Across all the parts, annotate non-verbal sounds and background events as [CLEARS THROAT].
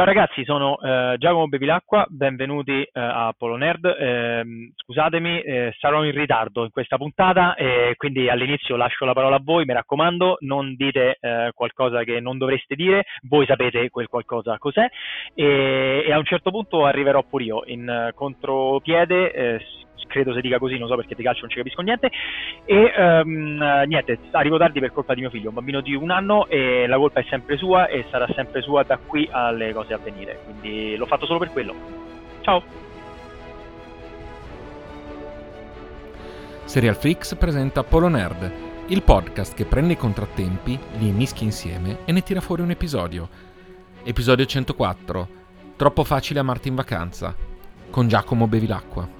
Ciao ragazzi, sono eh, Giacomo Bevilacqua, benvenuti eh, a Polo Nerd. Eh, scusatemi, eh, sarò in ritardo in questa puntata quindi all'inizio lascio la parola a voi, mi raccomando, non dite eh, qualcosa che non dovreste dire, voi sapete quel qualcosa cos'è e, e a un certo punto arriverò pure io in eh, contropiede credo si dica così, non so perché di calcio non ci capisco niente. E um, niente, arrivo tardi per colpa di mio figlio, un bambino di un anno e la colpa è sempre sua e sarà sempre sua da qui alle cose a venire. Quindi l'ho fatto solo per quello. Ciao! Serial Flix presenta Polo Nerd, il podcast che prende i contrattempi, li mischia insieme e ne tira fuori un episodio. Episodio 104. Troppo facile amarti in vacanza. Con Giacomo Bevilacqua.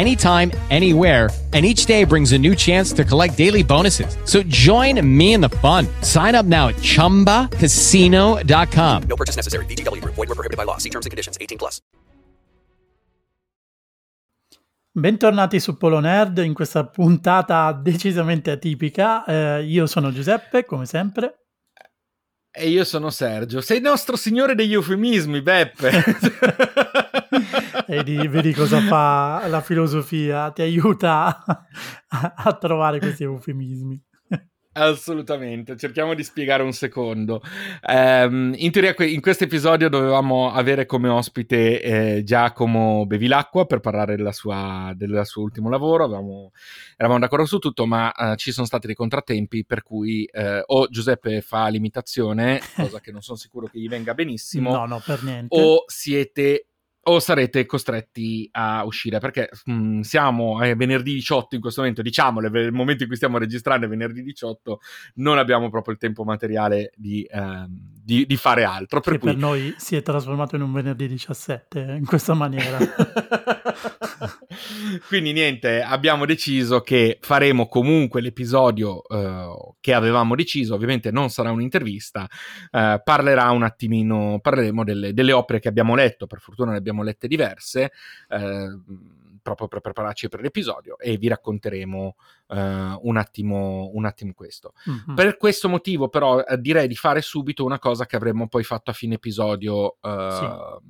anytime, anywhere, and each day brings a new chance to collect daily bonuses. So join me in the fun. Sign up now at ChumbaCasino.com. No purchase necessary. VGW. Void were prohibited by law. See terms and conditions. 18 plus. Bentornati su Polo Nerd in questa puntata decisamente atipica. Eh, io sono Giuseppe, come sempre. E io sono Sergio. Sei il nostro signore degli eufemismi, Beppe. [LAUGHS] vedi, vedi cosa fa la filosofia, ti aiuta a, a trovare questi eufemismi. Assolutamente, cerchiamo di spiegare un secondo. Um, in teoria, in questo episodio dovevamo avere come ospite eh, Giacomo Bevilacqua per parlare della sua, del suo ultimo lavoro. Avevamo, eravamo d'accordo su tutto, ma uh, ci sono stati dei contrattempi per cui uh, o Giuseppe fa l'imitazione, [LAUGHS] cosa che non sono sicuro che gli venga benissimo, no, no, per niente. o siete o sarete costretti a uscire perché mh, mm, siamo a venerdì 18 in questo momento, diciamolo, il momento in cui stiamo registrando è venerdì 18, non abbiamo proprio il tempo materiale di, ehm, di, di fare altro. Per, che cui... per noi si è trasformato in un venerdì 17 in questa maniera. [LAUGHS] [LAUGHS] Quindi niente, abbiamo deciso che faremo comunque l'episodio uh, che avevamo deciso, ovviamente non sarà un'intervista, uh, parlerà un attimino, parleremo delle, delle opere che abbiamo letto, per fortuna ne abbiamo lette diverse, eh, proprio per prepararci per l'episodio e vi racconteremo uh, un, attimo, un attimo questo. Mm-hmm. Per questo motivo però eh, direi di fare subito una cosa che avremmo poi fatto a fine episodio. Uh, sì.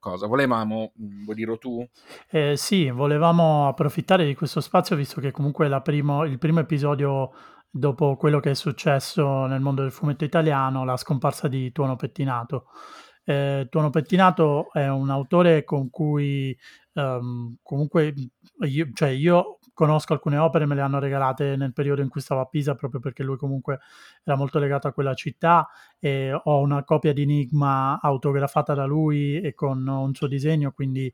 Cosa. Volevamo, mm, vuoi dirlo tu? Eh, sì, volevamo approfittare di questo spazio visto che comunque primo, il primo episodio dopo quello che è successo nel mondo del fumetto italiano, la scomparsa di Tuono Pettinato. Eh, Tuono Pettinato è un autore con cui um, comunque io, cioè io conosco alcune opere, me le hanno regalate nel periodo in cui stavo a Pisa, proprio perché lui comunque era molto legato a quella città e ho una copia di Enigma autografata da lui e con un suo disegno, quindi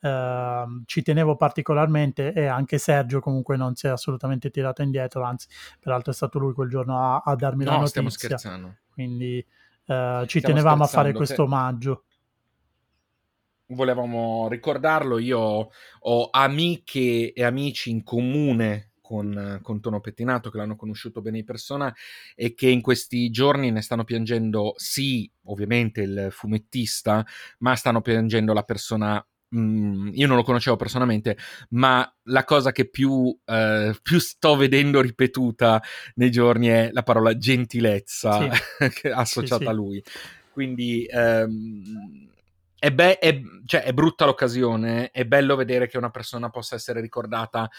eh, ci tenevo particolarmente e anche Sergio comunque non si è assolutamente tirato indietro, anzi peraltro è stato lui quel giorno a, a darmi no, la notizia. stiamo scherzando. Quindi Uh, ci tenevamo a fare questo omaggio. Volevamo ricordarlo, io ho amiche e amici in comune con, con, Tono Pettinato che l'hanno conosciuto bene in persona e che in questi giorni ne stanno piangendo, sì, ovviamente il fumettista, ma stanno piangendo la persona Mm, io non lo conoscevo personalmente, ma la cosa che più, eh, più, sto vedendo ripetuta nei giorni è la parola gentilezza sì. [LAUGHS] associata sì, sì. a lui. Quindi ehm, è, be- è, cioè, è, brutta l'occasione, è bello vedere che una persona possa essere ricordata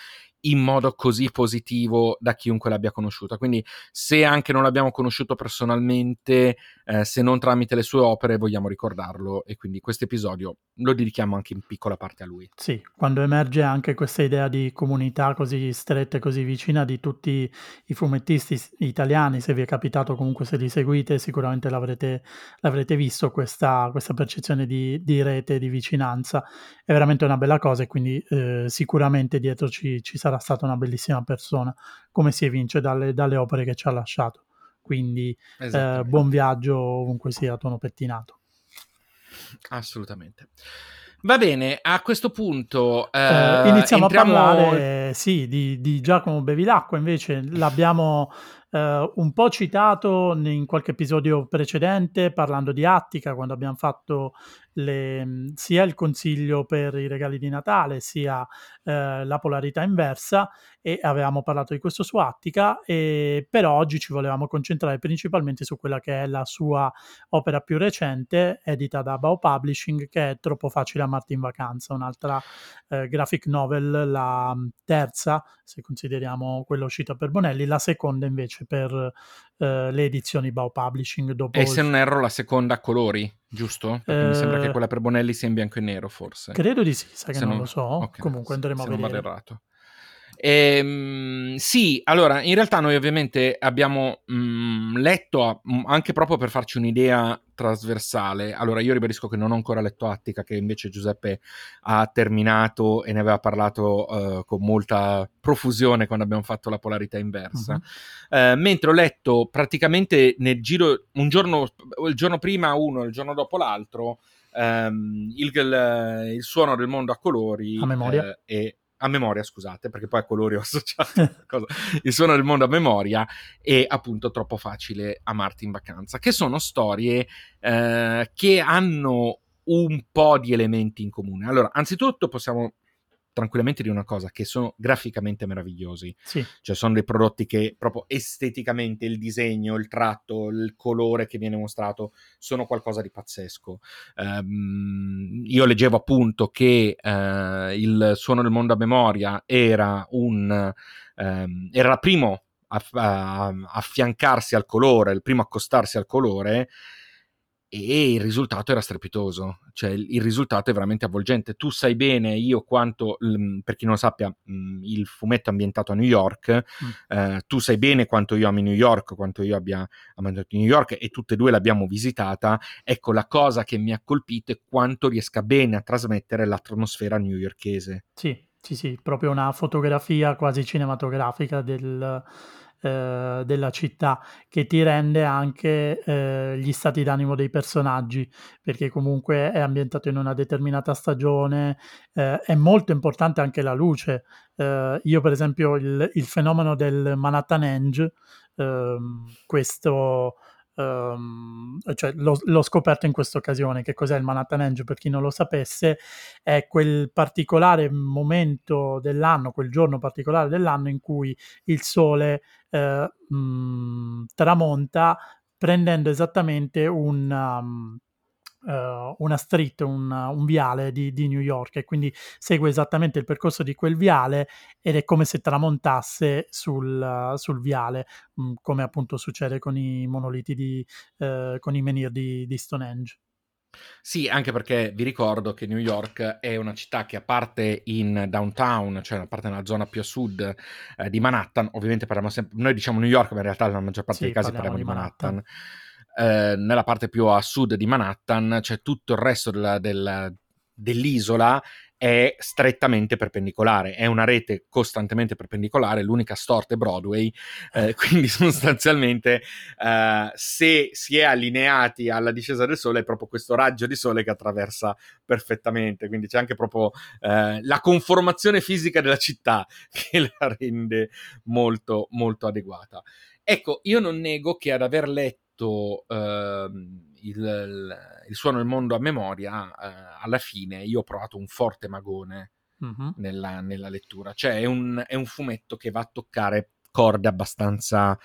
in modo così positivo da chiunque l'abbia conosciuta. Quindi, se anche non l'abbiamo conosciuto personalmente, eh, se non tramite le sue opere, vogliamo ricordarlo. E quindi questo episodio lo dedichiamo anche in piccola parte a lui. Sì, quando emerge anche questa idea di comunità così stretta e così vicina di tutti i fumettisti italiani, se vi è capitato comunque se li seguite, sicuramente l'avrete, l'avrete visto questa, questa percezione di, di, rete, di vicinanza. È veramente una bella cosa e quindi eh, sicuramente dietro ci, ci sarà sarà stata una bellissima persona, come si evince dalle, dalle opere che ci ha lasciato. Quindi eh, buon viaggio ovunque sia tono pettinato. Assolutamente. Va bene, a questo punto eh, eh, iniziamo entriamo... a parlare sì, di, di, Giacomo Bevilacqua, invece l'abbiamo eh, un po' citato in qualche episodio precedente parlando di Attica, quando abbiamo fatto le, sia il consiglio per i regali di Natale, sia eh, la polarità inversa e avevamo parlato di questo su Attica, e per oggi ci volevamo concentrare principalmente su quella che è la sua opera più recente, edita da Bao Publishing, che è Troppo facile amarti in vacanza, un'altra eh, graphic novel, la terza, se consideriamo quella uscita per Bonelli, la seconda invece per uh, le edizioni Bao Publishing. Dopo e se non erro la seconda a colori, giusto? Perché uh, mi sembra che eh, quella per Bonelli sia in bianco e nero forse. Credo di sì, sai che non, non, lo so. Okay, Comunque andremo a vedere. Non vado errato. Ehm, sì, allora, in realtà noi ovviamente abbiamo mh, mm, letto, mh, anche proprio per farci un'idea trasversale, allora io ribadisco che non ho ancora letto Attica, che invece Giuseppe ha terminato e ne aveva parlato uh, con molta profusione quando abbiamo fatto la polarità inversa, uh-huh. uh, mentre ho letto praticamente nel giro, un giorno, il giorno prima uno, il giorno dopo l'altro, um, il, il, il, suono del mondo a colori a memoria. Eh, e a memoria, scusate, perché poi a colori ho [LAUGHS] associato [LAUGHS] cosa, il suono del mondo a memoria e appunto troppo facile amarti in vacanza, che sono storie eh, che hanno un po' di elementi in comune. Allora, anzitutto possiamo tranquillamente di una cosa, che sono graficamente meravigliosi. Sì. Cioè sono dei prodotti che proprio esteticamente il disegno, il tratto, il colore che viene mostrato sono qualcosa di pazzesco. Um, io leggevo appunto che uh, il suono del mondo a memoria era un... Um, era primo a, a, affiancarsi al colore, il primo accostarsi al colore e il risultato era strepitoso, cioè il, risultato è veramente avvolgente. Tu sai bene io quanto, per chi non lo sappia, il fumetto è ambientato a New York, mm. eh, tu sai bene quanto io ami New York, quanto io abbia amato New York e tutte e due l'abbiamo visitata. Ecco, la cosa che mi ha colpito è quanto riesca bene a trasmettere l'atmosfera newyorkese. Sì, sì, sì, proprio una fotografia quasi cinematografica del eh, della città che ti rende anche eh, gli stati d'animo dei personaggi perché comunque è ambientato in una determinata stagione eh, è molto importante anche la luce eh, io per esempio il, il, fenomeno del Manhattan Henge ehm, questo Um, cioè l'ho, l'ho, scoperto in questa occasione. Che cos'è il Manhattan Henge? Per chi non lo sapesse, è quel particolare momento dell'anno, quel giorno particolare dell'anno in cui il sole eh, mh, mm, tramonta prendendo esattamente un, um, uh, una street, un, un viale di, di, New York e quindi segue esattamente il percorso di quel viale ed è come se tramontasse sul, uh, sul viale, mh, mm, come appunto succede con i monoliti di, uh, con i menhir di, di Stonehenge. Sì, anche perché vi ricordo che New York è una città che a parte in downtown, cioè a parte nella zona più a sud eh, di Manhattan, ovviamente parliamo sempre, noi diciamo New York, ma in realtà nella maggior parte sì, dei casi parliamo, parliamo di Manhattan. Manhattan eh, nella parte più a sud di Manhattan, cioè tutto il resto della, della, dell'isola è strettamente perpendicolare, è una rete costantemente perpendicolare, l'unica storta è Broadway, eh, [LAUGHS] quindi sostanzialmente eh, se si è allineati alla discesa del sole è proprio questo raggio di sole che attraversa perfettamente, quindi c'è anche proprio eh, la conformazione fisica della città [LAUGHS] che la rende molto molto adeguata. Ecco, io non nego che ad aver letto uh, il, il, suono del mondo a memoria, uh, alla fine io ho provato un forte magone uh-huh. nella, nella, lettura. Cioè è un, è un fumetto che va a toccare corde abbastanza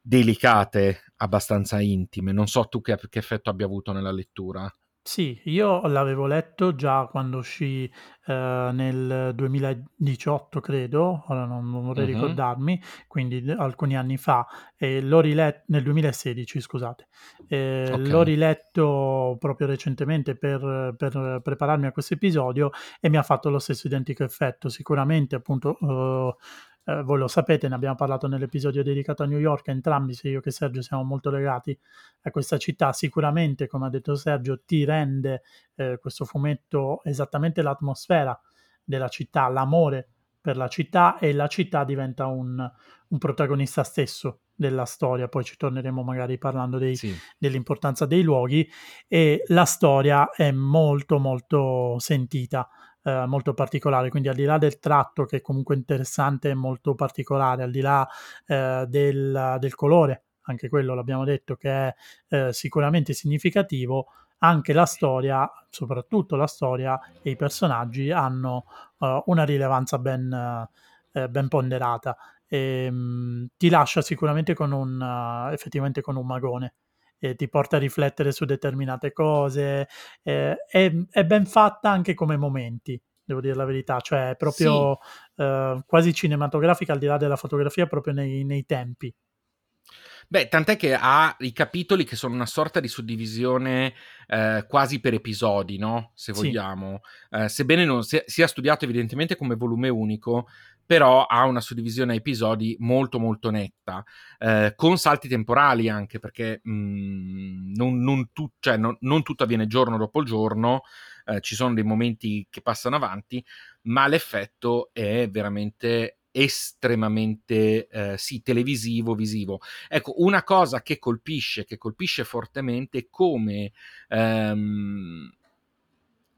delicate, abbastanza intime. Non so tu che, che effetto abbia avuto nella lettura. Sì, io l'avevo letto già quando uscì eh, nel 2018, credo, ora non, non vorrei Mhm. ricordarmi, quindi d- alcuni anni fa, e l'ho riletto nel 2016, scusate. Eh, Ok. l'ho riletto proprio recentemente per, per prepararmi a questo episodio e mi ha fatto lo stesso identico effetto. Sicuramente, appunto, eh, eh, voi lo sapete, ne abbiamo parlato nell'episodio dedicato a New York, entrambi, sia io che Sergio siamo molto legati a questa città. Sicuramente, come ha detto Sergio, ti rende eh, questo fumetto esattamente l'atmosfera della città, l'amore per la città e la città diventa un, un protagonista stesso della storia. Poi ci torneremo magari parlando dei, Sì. dell'importanza dei luoghi e la storia è molto molto sentita. Eh, molto particolare, quindi al di là del tratto che è comunque interessante e molto particolare, al di là eh, del, del colore, anche quello l'abbiamo detto che è eh, sicuramente significativo, anche la storia, soprattutto la storia e i personaggi hanno eh, una rilevanza ben, eh, ben ponderata. E mh, ti lascia sicuramente con un, effettivamente con un magone e ti porta a riflettere su determinate cose. eh, è, è ben fatta anche come momenti, devo dire la verità, cioè è proprio eh, quasi cinematografica al di là della fotografia proprio nei, nei tempi. Beh, tant'è che ha i capitoli che sono una sorta di suddivisione eh, quasi per episodi, no? Se Sì. vogliamo. Eh, sebbene non sia, sia studiato evidentemente come volume unico, però ha una suddivisione a episodi molto molto netta, eh, con salti temporali anche, perché mh, non, non, tu- cioè, non- non tutto avviene giorno dopo giorno, eh, ci sono dei momenti che passano avanti, ma l'effetto è veramente estremamente eh, sì, televisivo, visivo. Ecco, una cosa che colpisce, che colpisce fortemente è come ehm,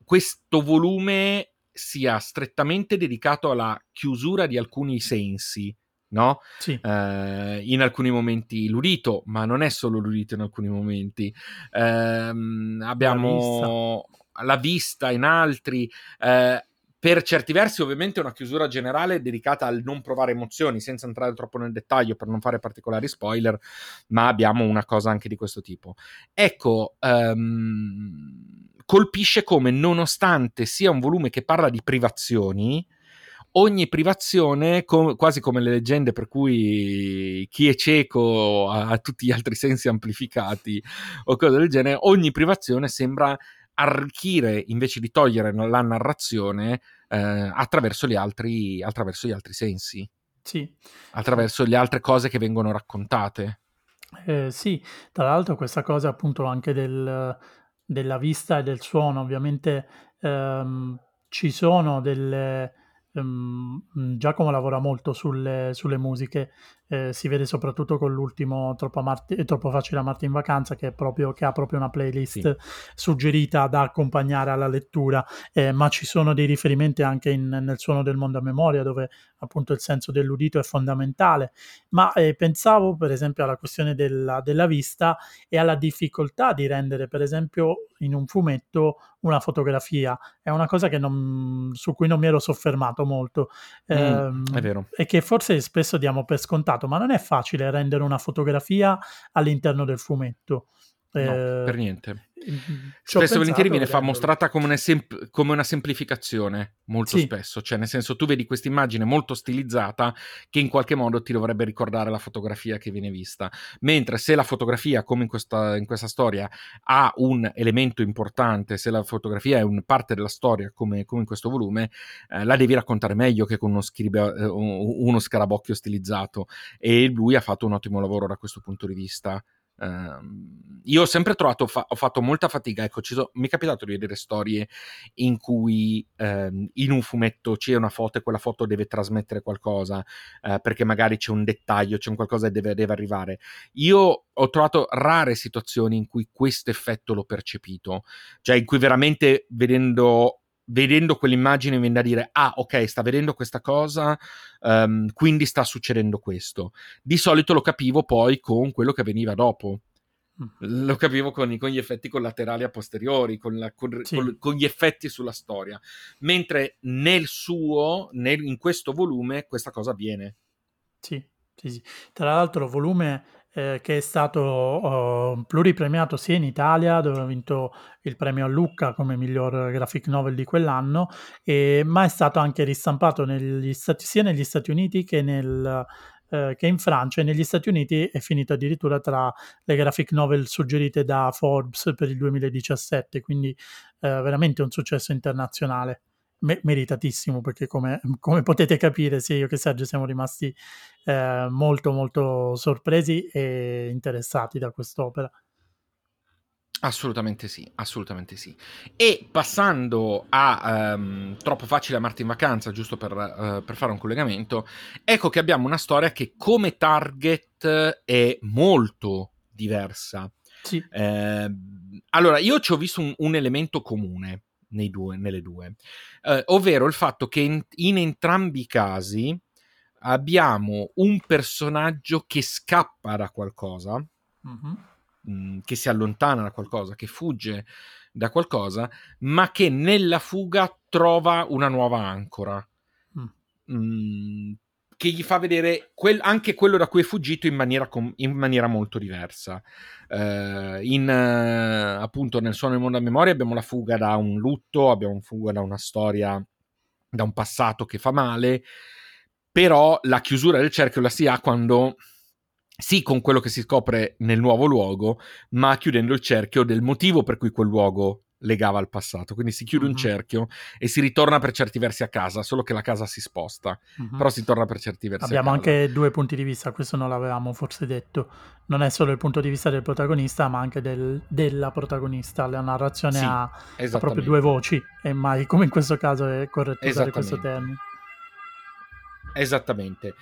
questo volume sia strettamente dedicato alla chiusura di alcuni sensi, no? Sì. Eh, in alcuni momenti l'udito, ma non è solo l'udito in alcuni momenti. Ehm, abbiamo la vista. la vista in altri. Eh, per certi versi, ovviamente, una chiusura generale dedicata al non provare emozioni, senza entrare troppo nel dettaglio per non fare particolari spoiler, ma abbiamo una cosa anche di questo tipo. Ecco, um, colpisce come, nonostante sia un volume che parla di privazioni, ogni privazione, com- quasi come le leggende per cui chi è cieco ha, tutti gli altri sensi amplificati o cose del genere, ogni privazione sembra arricchire invece di togliere la narrazione eh, attraverso, gli altri, attraverso gli altri sensi. Sì. Attraverso le altre cose che vengono raccontate. Eh, sì, tra l'altro questa cosa appunto anche del, della vista e del suono, ovviamente ehm, ci sono delle... Um, Giacomo lavora molto sulle, sulle musiche, eh, si vede soprattutto con l'ultimo Troppo, Marti, Troppo facile amarti in vacanza che, è proprio, che ha proprio una playlist Sì. suggerita da accompagnare alla lettura, eh, ma ci sono dei riferimenti anche in, nel suono del mondo a memoria dove appunto il senso dell'udito è fondamentale, ma eh, pensavo per esempio alla questione della, della vista e alla difficoltà di rendere per esempio in un fumetto una fotografia, è una cosa non, su cui non mi ero soffermato molto Mm, ehm, è vero. e che forse spesso diamo per scontato, ma non è facile rendere una fotografia all'interno del fumetto. No, Eh, per niente. ci ho Spesso e volentieri viene fa mostrata come una, sem- come una semplificazione, molto Sì. spesso. Cioè, nel senso, tu vedi questa immagine molto stilizzata che in qualche modo ti dovrebbe ricordare la fotografia che viene vista. Mentre se la fotografia, come in questa, in questa storia, ha un elemento importante, se la fotografia è un parte della storia, come, come in questo volume, eh, la devi raccontare meglio che con uno, scribe- eh, uno scarabocchio stilizzato. E lui ha fatto un ottimo lavoro da questo punto di vista. Uh, io ho sempre trovato, fa- ho fatto molta fatica, ecco, so- mi è capitato di vedere storie in cui uh, in un fumetto c'è una foto e quella foto deve trasmettere qualcosa, uh, perché magari c'è un dettaglio, c'è un qualcosa che deve, deve, arrivare. Io ho trovato rare situazioni in cui questo effetto l'ho percepito, cioè in cui veramente vedendo vedendo quell'immagine viene da dire ah ok sta vedendo questa cosa um, quindi sta succedendo questo. Di solito lo capivo poi con quello che veniva dopo. Lo capivo con, con gli effetti collaterali a posteriori con, la, con, sì. con, gli effetti sulla storia. Mentre nel suo nel, in questo volume questa cosa avviene. Sì Sì, sì. Tra l'altro volume eh, che è stato oh, pluripremiato sia in Italia, dove ha vinto il premio a Lucca come miglior graphic novel di quell'anno, e, ma è stato anche ristampato negli stati, sia negli Stati Uniti che, nel, eh, che in Francia. E negli Stati Uniti è finito addirittura tra le graphic novel suggerite da Forbes per il 2017, quindi eh, veramente un successo internazionale me- meritatissimo perché come, come, potete capire sia io che Sergio siamo rimasti eh, molto molto sorpresi e interessati da quest'opera. Assolutamente sì, assolutamente sì. E passando a um, troppo facile amarti in vacanza, giusto per, uh, per, fare un collegamento, ecco che abbiamo una storia che come target è molto diversa. Sì. Eh, allora, io ci ho visto un, un elemento comune due, nelle due, eh, ovvero il fatto che in, in entrambi i casi abbiamo un personaggio che scappa da qualcosa, mm-hmm. mh, che si allontana da qualcosa, che fugge da qualcosa, ma che nella fuga trova una nuova ancora. Mm. Mh, che gli fa vedere quel, anche quello da cui è fuggito in maniera, com- in maniera molto diversa. Uh, in, uh, appunto nel suono del mondo a memoria abbiamo la fuga da un lutto, abbiamo fuga da una storia, da un passato che fa male, però la chiusura del cerchio la si ha quando sì con quello che si scopre nel nuovo luogo, ma chiudendo il cerchio del motivo per cui quel luogo legava al passato. Quindi si chiude uh-huh. un cerchio e si ritorna per certi versi a casa, solo che la casa si sposta, uh-huh. però si torna per certi versi Abbiamo anche due punti di vista, questo non l'avevamo forse detto. Non è solo il punto di vista del protagonista, ma anche del, della protagonista. La narrazione sì, ha, ha, proprio due voci, e mai come in questo caso è corretto usare questo termine. Esattamente.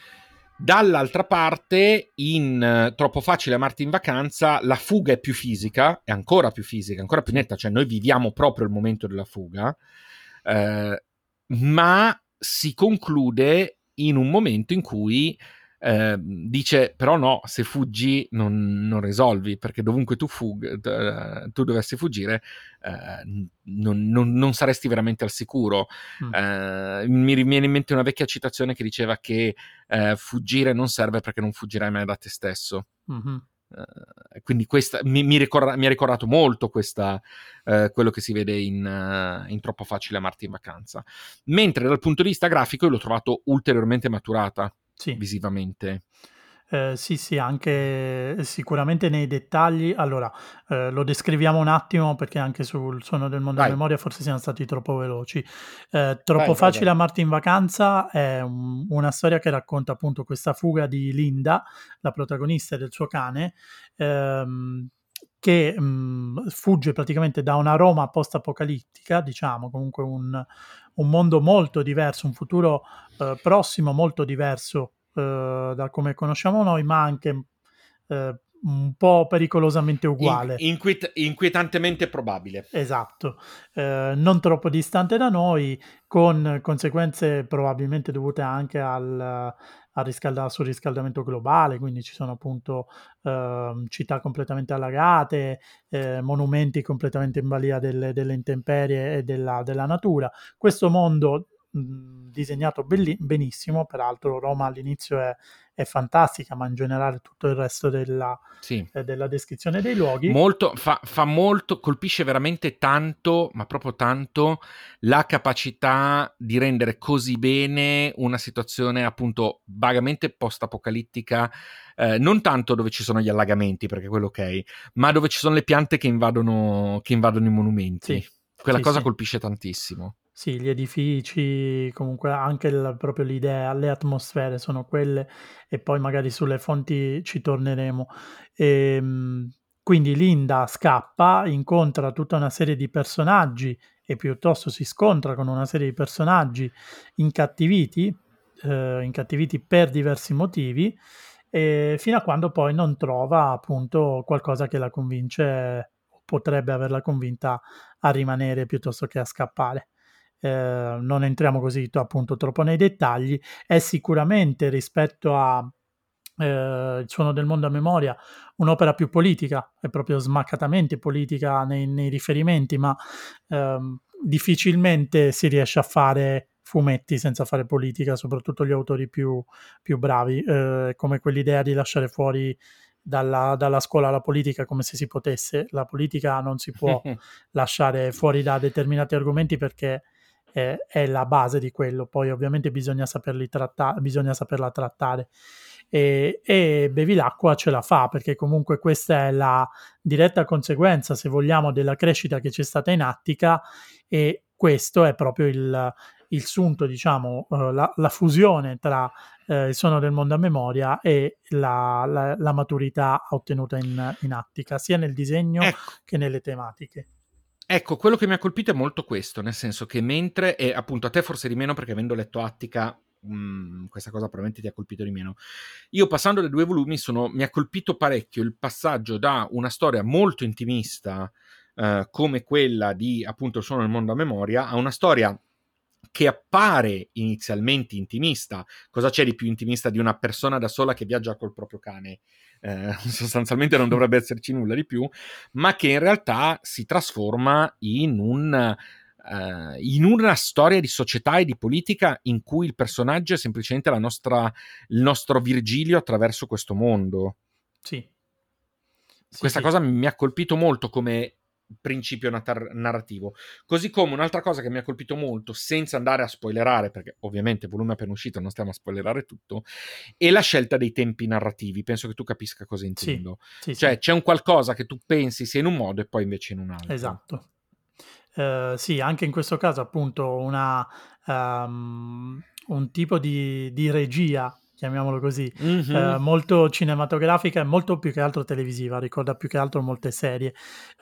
Dall'altra parte, in uh, Troppo facile amarti in vacanza, la fuga è più fisica, è ancora più fisica, ancora più netta, cioè noi viviamo proprio il momento della fuga, eh, ma si conclude in un momento in cui eh, dice però no, se fuggi non, non risolvi, perché dovunque tu, fug- tu dovessi fuggire uh, non, non, non, saresti veramente al sicuro. Mm. Uh, mi viene in mente una vecchia citazione che diceva che fuggire non serve perché non fuggirai mai da te stesso. Mm-hmm. Uh, quindi questa, mi, mi, ricorda, mi, ha ricordato molto questa, uh, quello che si vede in, uh, in, Troppo facile amarti in vacanza. Mentre dal punto di vista grafico l'ho trovato ulteriormente maturata sì. visivamente. Eh, sì, sì, anche sicuramente nei dettagli. Allora, eh, lo descriviamo un attimo perché anche sul suono del mondo della memoria forse siamo stati troppo veloci. Eh, troppo vai, facile vai, vai. amarti in vacanza è un, una storia che racconta appunto questa fuga di Linda, la protagonista del suo cane, ehm, che mh, mm, fugge praticamente da una Roma post-apocalittica, diciamo, comunque un, un mondo molto diverso, un futuro eh, prossimo molto diverso eh, da come conosciamo noi, ma anche eh, un po' pericolosamente uguale. In, inquiet- inquietantemente probabile. Esatto, eh, non troppo distante da noi, con conseguenze probabilmente dovute anche al, al riscalda- surriscaldamento globale, quindi ci sono appunto eh, città completamente allagate, eh, monumenti completamente in balia delle, delle intemperie e della, della, natura. Questo mondo mh, disegnato belli- benissimo, peraltro Roma all'inizio è, è fantastica, ma in generale tutto il resto della, sì. eh, della descrizione dei luoghi. Molto, fa, fa, molto, colpisce veramente tanto, ma proprio tanto, la capacità di rendere così bene una situazione appunto vagamente post-apocalittica, eh, non tanto dove ci sono gli allagamenti, perché quello ok, ma dove ci sono le piante che invadono, che invadono i monumenti. Sì. Quella sì, cosa colpisce tantissimo. Sì, gli edifici, comunque anche il, proprio l'idea, le atmosfere sono quelle e poi magari sulle fonti ci torneremo. E, ehm, quindi Linda scappa, incontra tutta una serie di personaggi e piuttosto si scontra con una serie di personaggi incattiviti, eh, incattiviti per diversi motivi, e fino a quando poi non trova appunto qualcosa che la convince o potrebbe averla convinta a rimanere piuttosto che a scappare eh, non entriamo così appunto troppo nei dettagli, è sicuramente rispetto a eh, Il suono del mondo a memoria un'opera più politica, è proprio smaccatamente politica nei, nei riferimenti, ma ehm, difficilmente si riesce a fare fumetti senza fare politica, soprattutto gli autori più, più bravi, eh, come quell'idea di lasciare fuori dalla, dalla, scuola la politica come se si potesse. La politica non si può [LAUGHS] lasciare fuori da determinati argomenti perché è, è la base di quello. Poi ovviamente bisogna, saperli tratta- bisogna saperla trattare. E, e Bevilacqua ce la fa perché comunque questa è la diretta conseguenza, se vogliamo, della crescita che c'è stata in Attica e questo è proprio il, il sunto, diciamo, uh, la, la, fusione tra uh, il suono del mondo a memoria e la, la, la maturità ottenuta in, in, Attica, sia nel disegno ecco. che nelle tematiche. Ecco, quello che mi ha colpito è molto questo, nel senso che mentre, e appunto a te forse di meno perché avendo letto Attica, mh, mm, questa cosa probabilmente ti ha colpito di meno. Io passando dai due volumi sono, mi ha colpito parecchio il passaggio da una storia molto intimista uh, come quella di appunto il suono del mondo a memoria a una storia che appare inizialmente intimista. Cosa c'è di più intimista di una persona da sola che viaggia col proprio cane? Eh, [LAUGHS] sostanzialmente non dovrebbe esserci nulla di più, ma che in realtà si trasforma in un. Uh, in una storia di società e di politica in cui il personaggio è semplicemente nostra, il nostro Virgilio attraverso questo mondo. Sì. Questa sì, cosa sì. mi ha colpito molto come principio natar- narrativo. Così come un'altra cosa che mi ha colpito molto, senza andare a spoilerare, perché ovviamente volume appena uscito non stiamo a spoilerare tutto, è la scelta dei tempi narrativi. Penso che tu capisca cosa intendo. Sì, sì, cioè sì. c'è un qualcosa che tu pensi sia in un modo e poi invece in un altro. Esatto. Uh, sì, anche in questo caso appunto una, um, un tipo di, di regia chiamiamolo così, mm-hmm. eh, molto cinematografica e molto più che altro televisiva, ricorda più che altro molte serie,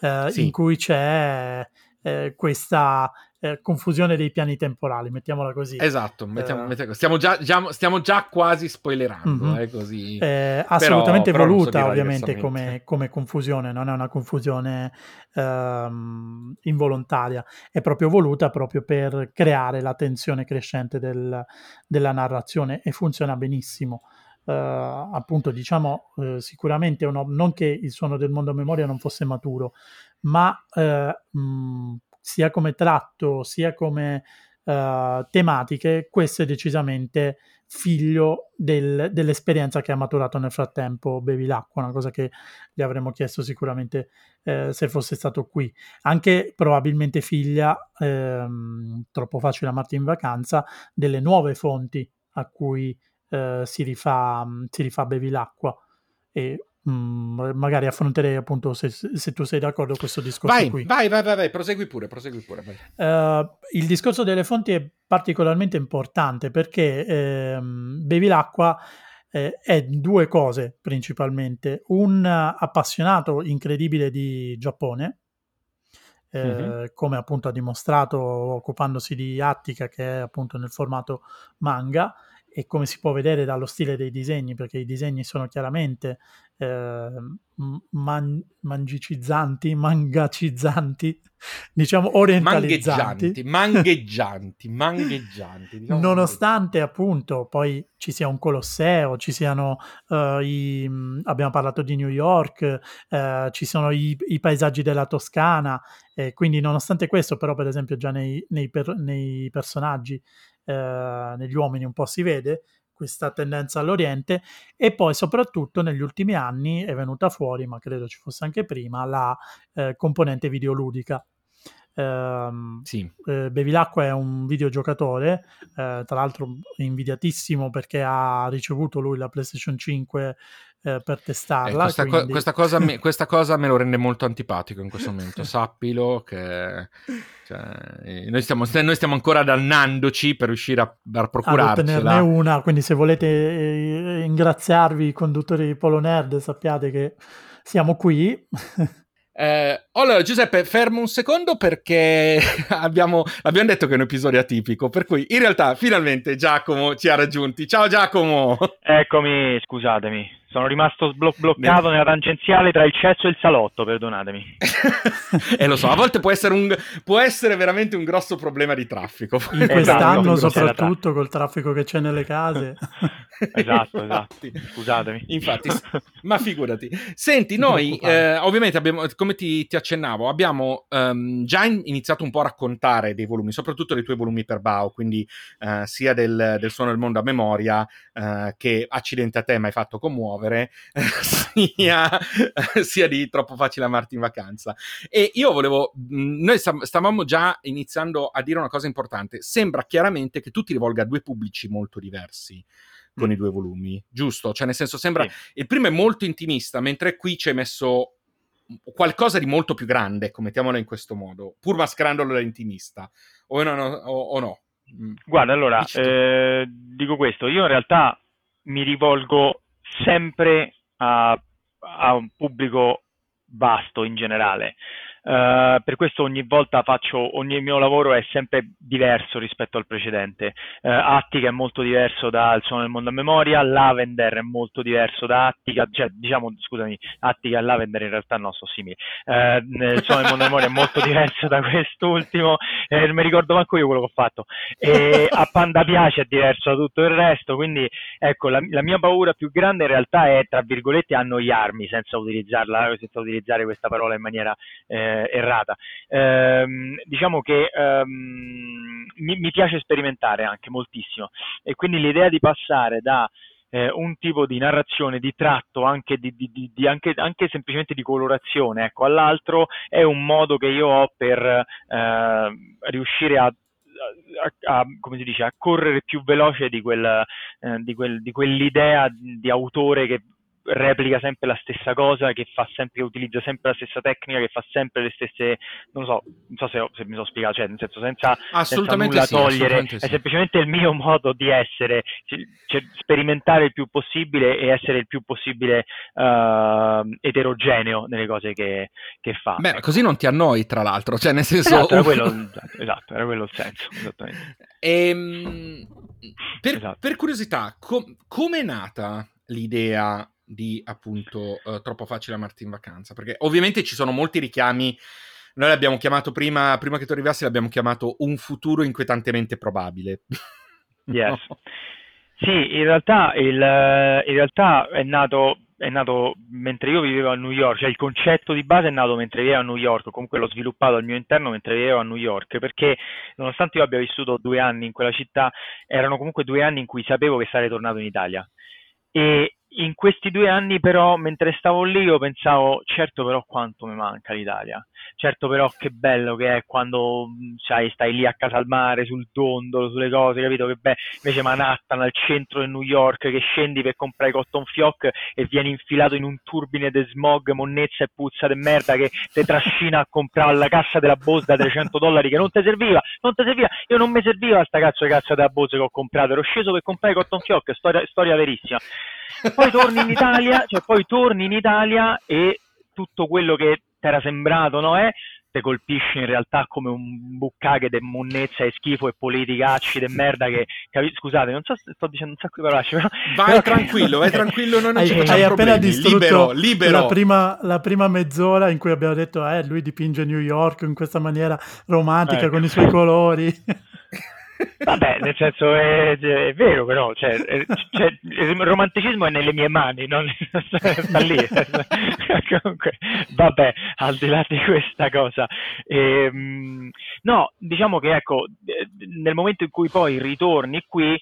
eh, sì. in cui c'è eh, questa eh, confusione dei piani temporali, mettiamola così. Esatto, mettiamo, uh, mettiamo, stiamo, già, già, stiamo, già, quasi spoilerando, mm-hmm. eh, così. Eh, assolutamente però, voluta però so ovviamente come, come, confusione, non è una confusione um, involontaria, è proprio voluta proprio per creare la tensione crescente del, della narrazione e funziona benissimo. Uh, appunto diciamo uh, sicuramente uno, non che il suono del mondo a memoria non fosse maturo ma uh, mh, sia come tratto sia come tematiche questo è decisamente figlio del, dell'esperienza che ha maturato nel frattempo Bevilacqua, una cosa che gli avremmo chiesto sicuramente eh, se fosse stato qui. Anche probabilmente figlia, ehm, troppo facile amarti in vacanza, delle nuove fonti a cui eh, si, rifà, si rifà Bevilacqua e Mm, magari affronterei appunto se, se, tu sei d'accordo questo discorso vai, qui. Vai, vai, vai, vai, prosegui pure, prosegui pure. Uh, il discorso delle fonti è particolarmente importante perché ehm, bevi l'acqua eh, è due cose principalmente. Un appassionato incredibile di Giappone, eh, mm-hmm. come appunto ha dimostrato occupandosi di Attica che è appunto nel formato manga e come si può vedere dallo stile dei disegni, perché i disegni sono chiaramente eh, man- mangicizzanti, [LAUGHS] mangacizzanti, diciamo orientalizzanti. Mangheggianti, mangheggianti, mangheggianti. Diciamo [LAUGHS] Nonostante appunto poi ci sia un Colosseo, ci siano uh, i, abbiamo parlato di New York, uh, ci sono i, i, paesaggi della Toscana, e quindi nonostante questo però per esempio già nei, nei, per, nei personaggi eh, negli uomini un po' si vede questa tendenza all'Oriente e poi soprattutto negli ultimi anni è venuta fuori, ma credo ci fosse anche prima, la eh, componente videoludica. Eh, sì. eh, Bevilacqua è un videogiocatore, eh, tra l'altro invidiatissimo perché ha ricevuto lui la PlayStation 5 eh, per testarla. Eh, questa, quindi... co- questa, cosa me, [LAUGHS] questa, cosa me, lo rende molto antipatico in questo momento, sappilo che cioè, noi, stiamo, noi, stiamo, ancora dannandoci per riuscire a, a procurarcela. Ottenerne una, quindi se volete eh, ingraziarvi i conduttori di Polo Nerd sappiate che siamo qui. [LAUGHS] Eh, allora, Giuseppe, fermo un secondo perché [LAUGHS] abbiamo, abbiamo, detto che è un episodio atipico, per cui in realtà finalmente Giacomo ci ha raggiunti. Ciao Giacomo! Eccomi, scusatemi, Sono rimasto blo- bloccato nella tangenziale tra il cesso e il salotto, perdonatemi. [LAUGHS] e eh, lo so, a volte può essere, un, può essere veramente un grosso problema di traffico. In quest'anno soprattutto col traffico che c'è nelle case. [LAUGHS] esatto, esatto. Scusatemi. Infatti, ma figurati. Senti, noi eh, ovviamente abbiamo, come ti, ti accennavo, abbiamo um, già in, iniziato un po' a raccontare dei volumi, soprattutto dei tuoi volumi per Bao, quindi uh, sia del, del, suono del mondo a memoria uh, che accidente a te mi hai fatto commuovere, [LAUGHS] sia, sia, di troppo facile amarti in vacanza. E io volevo, noi stavamo già iniziando a dire una cosa importante, sembra chiaramente che tu ti rivolga a due pubblici molto diversi con mm. i due volumi, giusto? Cioè, nel senso, sembra sì. il primo è molto intimista, mentre qui ci hai messo qualcosa di molto più grande, ecco, mettiamolo in questo modo, pur mascherandolo da intimista, o no? no, o, o no? Mm. Guarda, allora, eh, dico questo, io in realtà mi rivolgo sempre a, a un pubblico vasto in generale. Uh, per questo ogni volta faccio, ogni mio lavoro è sempre diverso rispetto al precedente. Uh, Attica è molto diverso dal suono del mondo a memoria, Lavender è molto diverso da Attica, cioè diciamo, scusami, Attica e Lavender in realtà no, sono simili. Uh, il suono del mondo a memoria è molto diverso da quest'ultimo, eh, non mi ricordo manco io quello che ho fatto. E a Panda Piace è diverso da tutto il resto, quindi ecco, la, la mia paura più grande in realtà è, tra virgolette, annoiarmi senza utilizzarla, senza utilizzare questa parola in maniera... Eh, eh, errata. Ehm, diciamo che ehm, mi, mi, piace sperimentare anche moltissimo e quindi l'idea di passare da eh, un tipo di narrazione, di tratto, anche, di, di, di, anche, anche semplicemente di colorazione, ecco, all'altro è un modo che io ho per eh, riuscire a a, a, come si dice, a correre più veloce di, quel, eh, di, quel, di quell'idea di autore che replica sempre la stessa cosa, che fa sempre, che utilizza sempre la stessa tecnica, che fa sempre le stesse, non so, non so se, se mi sono spiegato, cioè nel senso senza, senza nulla sì, togliere, sì. è semplicemente il mio [LAUGHS] modo di essere, cioè, sperimentare il più possibile e essere il più possibile uh, eterogeneo nelle cose che, che fa. Beh, così non ti annoi tra l'altro, cioè nel senso... Esatto, era quello, [LAUGHS] esatto, era quello il senso, esattamente. Ehm, per, esatto. per, curiosità, com- come è nata l'idea di appunto uh, troppo facile amarti in vacanza, perché ovviamente ci sono molti richiami. Noi l'abbiamo chiamato prima, prima che tu arrivassi, l'abbiamo chiamato un futuro inquietantemente probabile. [LAUGHS] Yes. no? Sì, in realtà, il, in realtà è, nato, è nato mentre io vivevo a New York, cioè il concetto di base è nato mentre vivevo a New York, comunque l'ho sviluppato al mio interno mentre vivevo a New York, perché nonostante io abbia vissuto due anni in quella città, erano comunque due anni in cui sapevo che sarei tornato in Italia. E in questi due anni però, mentre stavo lì, io pensavo, certo però quanto mi manca l'Italia, certo però che bello che è quando sai, stai lì a casa al mare, sul dondolo, sulle cose, capito? Che bello. Invece Manhattan, al centro di New York, che scendi per comprare cotton fioc e vieni infilato in un turbine di smog, monnezza e puzza di merda che ti trascina a comprare alla cassa della Bose da 300 dollari che non ti serviva, non ti serviva, io non mi serviva sta cazzo di cassa della Bose che ho comprato, ero sceso per comprare cotton fioc, storia, storia verissima poi torni in Italia, cioè poi torni in Italia e tutto quello che ti era sembrato, no? È te colpisce in realtà come un bucacche di monnezza e schifo e politicacci di merda che capi- scusate non so se sto dicendo un sacco di parole però vai però... tranquillo vai [LAUGHS] tranquillo non hai, ci hai appena distrutto libero, libero. La, prima, la prima mezz'ora in cui abbiamo detto eh lui dipinge New York in questa maniera romantica ecco. con i suoi colori Vabbè, nel senso è, è vero però, cioè, è, cioè, il romanticismo è nelle mie mani, non sta lì. [LAUGHS] Comunque, vabbè, al di là di questa cosa. Ehm, no, diciamo che ecco, nel momento in cui poi ritorni qui,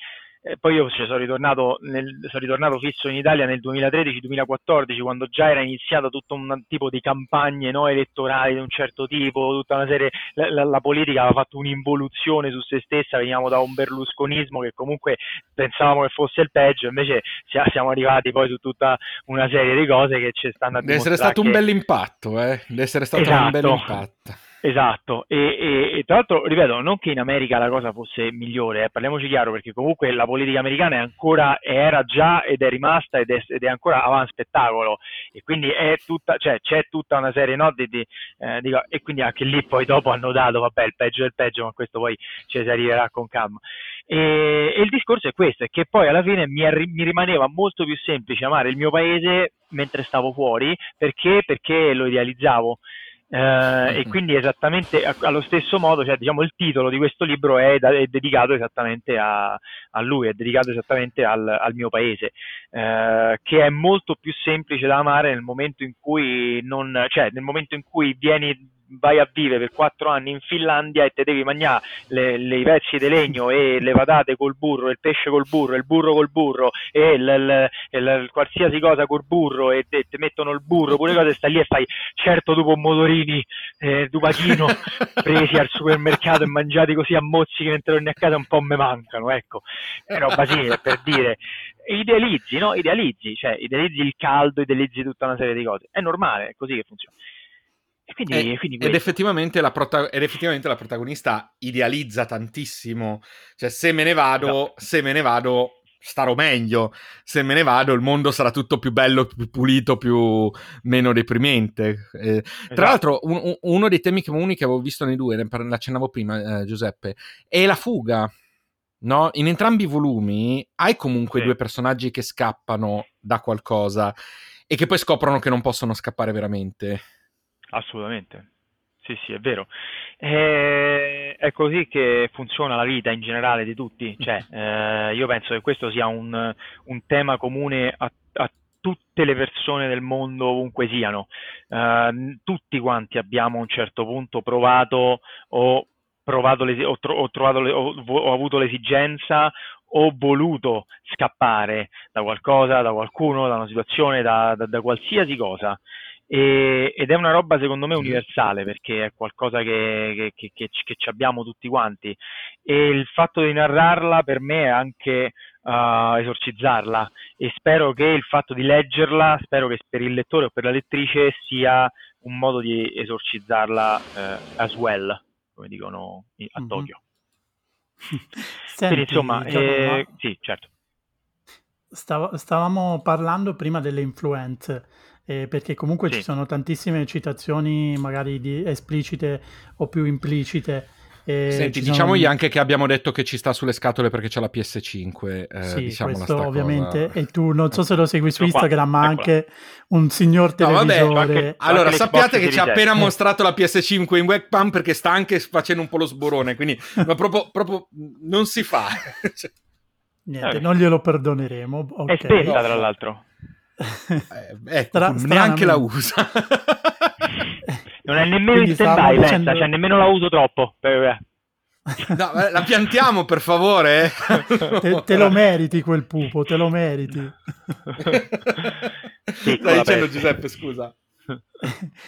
eh, poi io cioè, sono, ritornato nel, sono, ritornato fisso in Italia nel 2013-2014, quando già era iniziato tutto un tipo di campagne no, elettorali di un certo tipo, tutta una serie, la, la, la, politica aveva fatto un'involuzione su se stessa, veniamo da un berlusconismo che comunque pensavamo che fosse il peggio, invece siamo arrivati poi su tutta una serie di cose che ci stanno a Deve essere stato che... un bel impatto, eh? Deve essere stato esatto. un bel impatto. Esatto, e, e, e, tra l'altro, ripeto, non che in America la cosa fosse migliore, eh, parliamoci chiaro, perché comunque la politica americana è ancora, era già ed è rimasta ed è, ed è ancora avanti spettacolo, e quindi tutta, cioè, c'è tutta una serie no, di, di, eh, di, e quindi anche lì poi dopo hanno dato, vabbè, il peggio del peggio, ma questo poi ci si arriverà con calma. E, e il discorso è questo, è che poi alla fine mi, arri- mi rimaneva molto più semplice amare il mio paese mentre stavo fuori, perché? Perché lo idealizzavo. Eh, e quindi esattamente allo stesso modo, cioè, diciamo, il titolo di questo libro è, è dedicato esattamente a, a, lui, è dedicato esattamente al, al mio paese, eh, che è molto più semplice da amare nel momento in cui non, cioè, nel momento in cui vieni vai a vivere per quattro anni in Finlandia e te devi mangiare i pezzi di legno e le patate col burro, il pesce col burro, il burro col burro e il, il, il, qualsiasi cosa col burro e te, te, mettono il burro, pure cose stai lì e fai certo dopo motorini, eh, dupachino [LAUGHS] presi al supermercato e mangiati così a mozzichi mentre torni a casa un po' me mancano, ecco, è roba per dire idealizzi, no? Idealizzi, cioè idealizzi il caldo, idealizzi tutta una serie di cose. È normale, è così che funziona. E quindi, e, quindi ed, effettivamente prota- ed, effettivamente la protagonista idealizza tantissimo. Cioè, se me ne vado, no. se me ne vado, starò meglio. Se me ne vado, il mondo sarà tutto più bello, più pulito, più meno deprimente. Eh, esatto. Tra l'altro, un, uno dei temi comuni che avevo visto nei due, ne accennavo prima, eh, Giuseppe, è la fuga. No? In entrambi i volumi hai comunque sì. due personaggi che scappano da qualcosa e che poi scoprono che non possono scappare veramente. Assolutamente. Sì, sì, è vero. E, è così che funziona la vita in generale di tutti. Cioè, [LAUGHS] eh, io penso che questo sia un, un tema comune a, a, tutte le persone del mondo, ovunque siano. Uh, tutti quanti abbiamo a un certo punto provato o, provato o, tro- o, trovato le- o, o avuto l'esigenza o voluto scappare da qualcosa, da qualcuno, da una situazione, da, da, da qualsiasi cosa. E, ed è una roba secondo me universale perché è qualcosa che, che, che, che, ci abbiamo tutti quanti e il fatto di narrarla per me è anche uh, esorcizzarla e spero che il fatto di leggerla, spero che per il lettore o per la lettrice sia un modo di esorcizzarla uh, as well, come dicono a mhm. Tokyo. Mm-hmm. [LAUGHS] Senti, Quindi insomma, eh, sì, certo. Stav- stavamo parlando prima delle influenze eh, perché comunque sì. ci sono tantissime citazioni magari di esplicite o più implicite. Eh, Senti, diciamogli sono... anche che abbiamo detto che ci sta sulle scatole perché c'è la PS5. Eh, sì, diciamo questo ovviamente. Cosa. E tu non so se lo segui su Instagram, ma anche un signor televisore. No, vabbè, anche, allora, sappiate che ci ha appena mostrato la PS5 in webcam perché sta anche facendo un po' lo sborone, quindi ma proprio, proprio non si fa. cioè... [LAUGHS] Niente, non glielo perdoneremo. Okay. È spenta, tra l'altro. Eh, ecco, Stra- neanche la usa. [LAUGHS] non è nemmeno in stand-by, dicendo... cioè nemmeno la uso troppo. No, eh, la piantiamo per favore. [LAUGHS] te, te, lo meriti quel pupo, te lo meriti. [LAUGHS] Stai dicendo Giuseppe, scusa.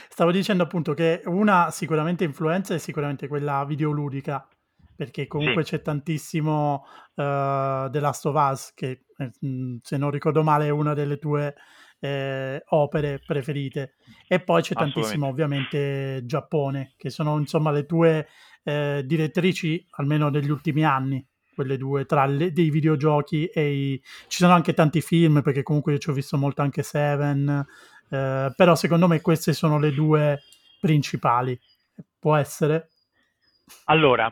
Stavo dicendo appunto che una sicuramente influenza è sicuramente quella videoludica, perché comunque sì. c'è tantissimo uh, The Last of Us che eh, se non ricordo male è una delle tue eh, opere preferite. E poi c'è tantissimo ovviamente Giappone che sono insomma le tue eh, direttrici almeno negli ultimi anni. Quelle due tra le, dei videogiochi e i... ci sono anche tanti film perché comunque io ci ho visto molto anche Seven eh, però secondo me queste sono le due principali. Può essere? Allora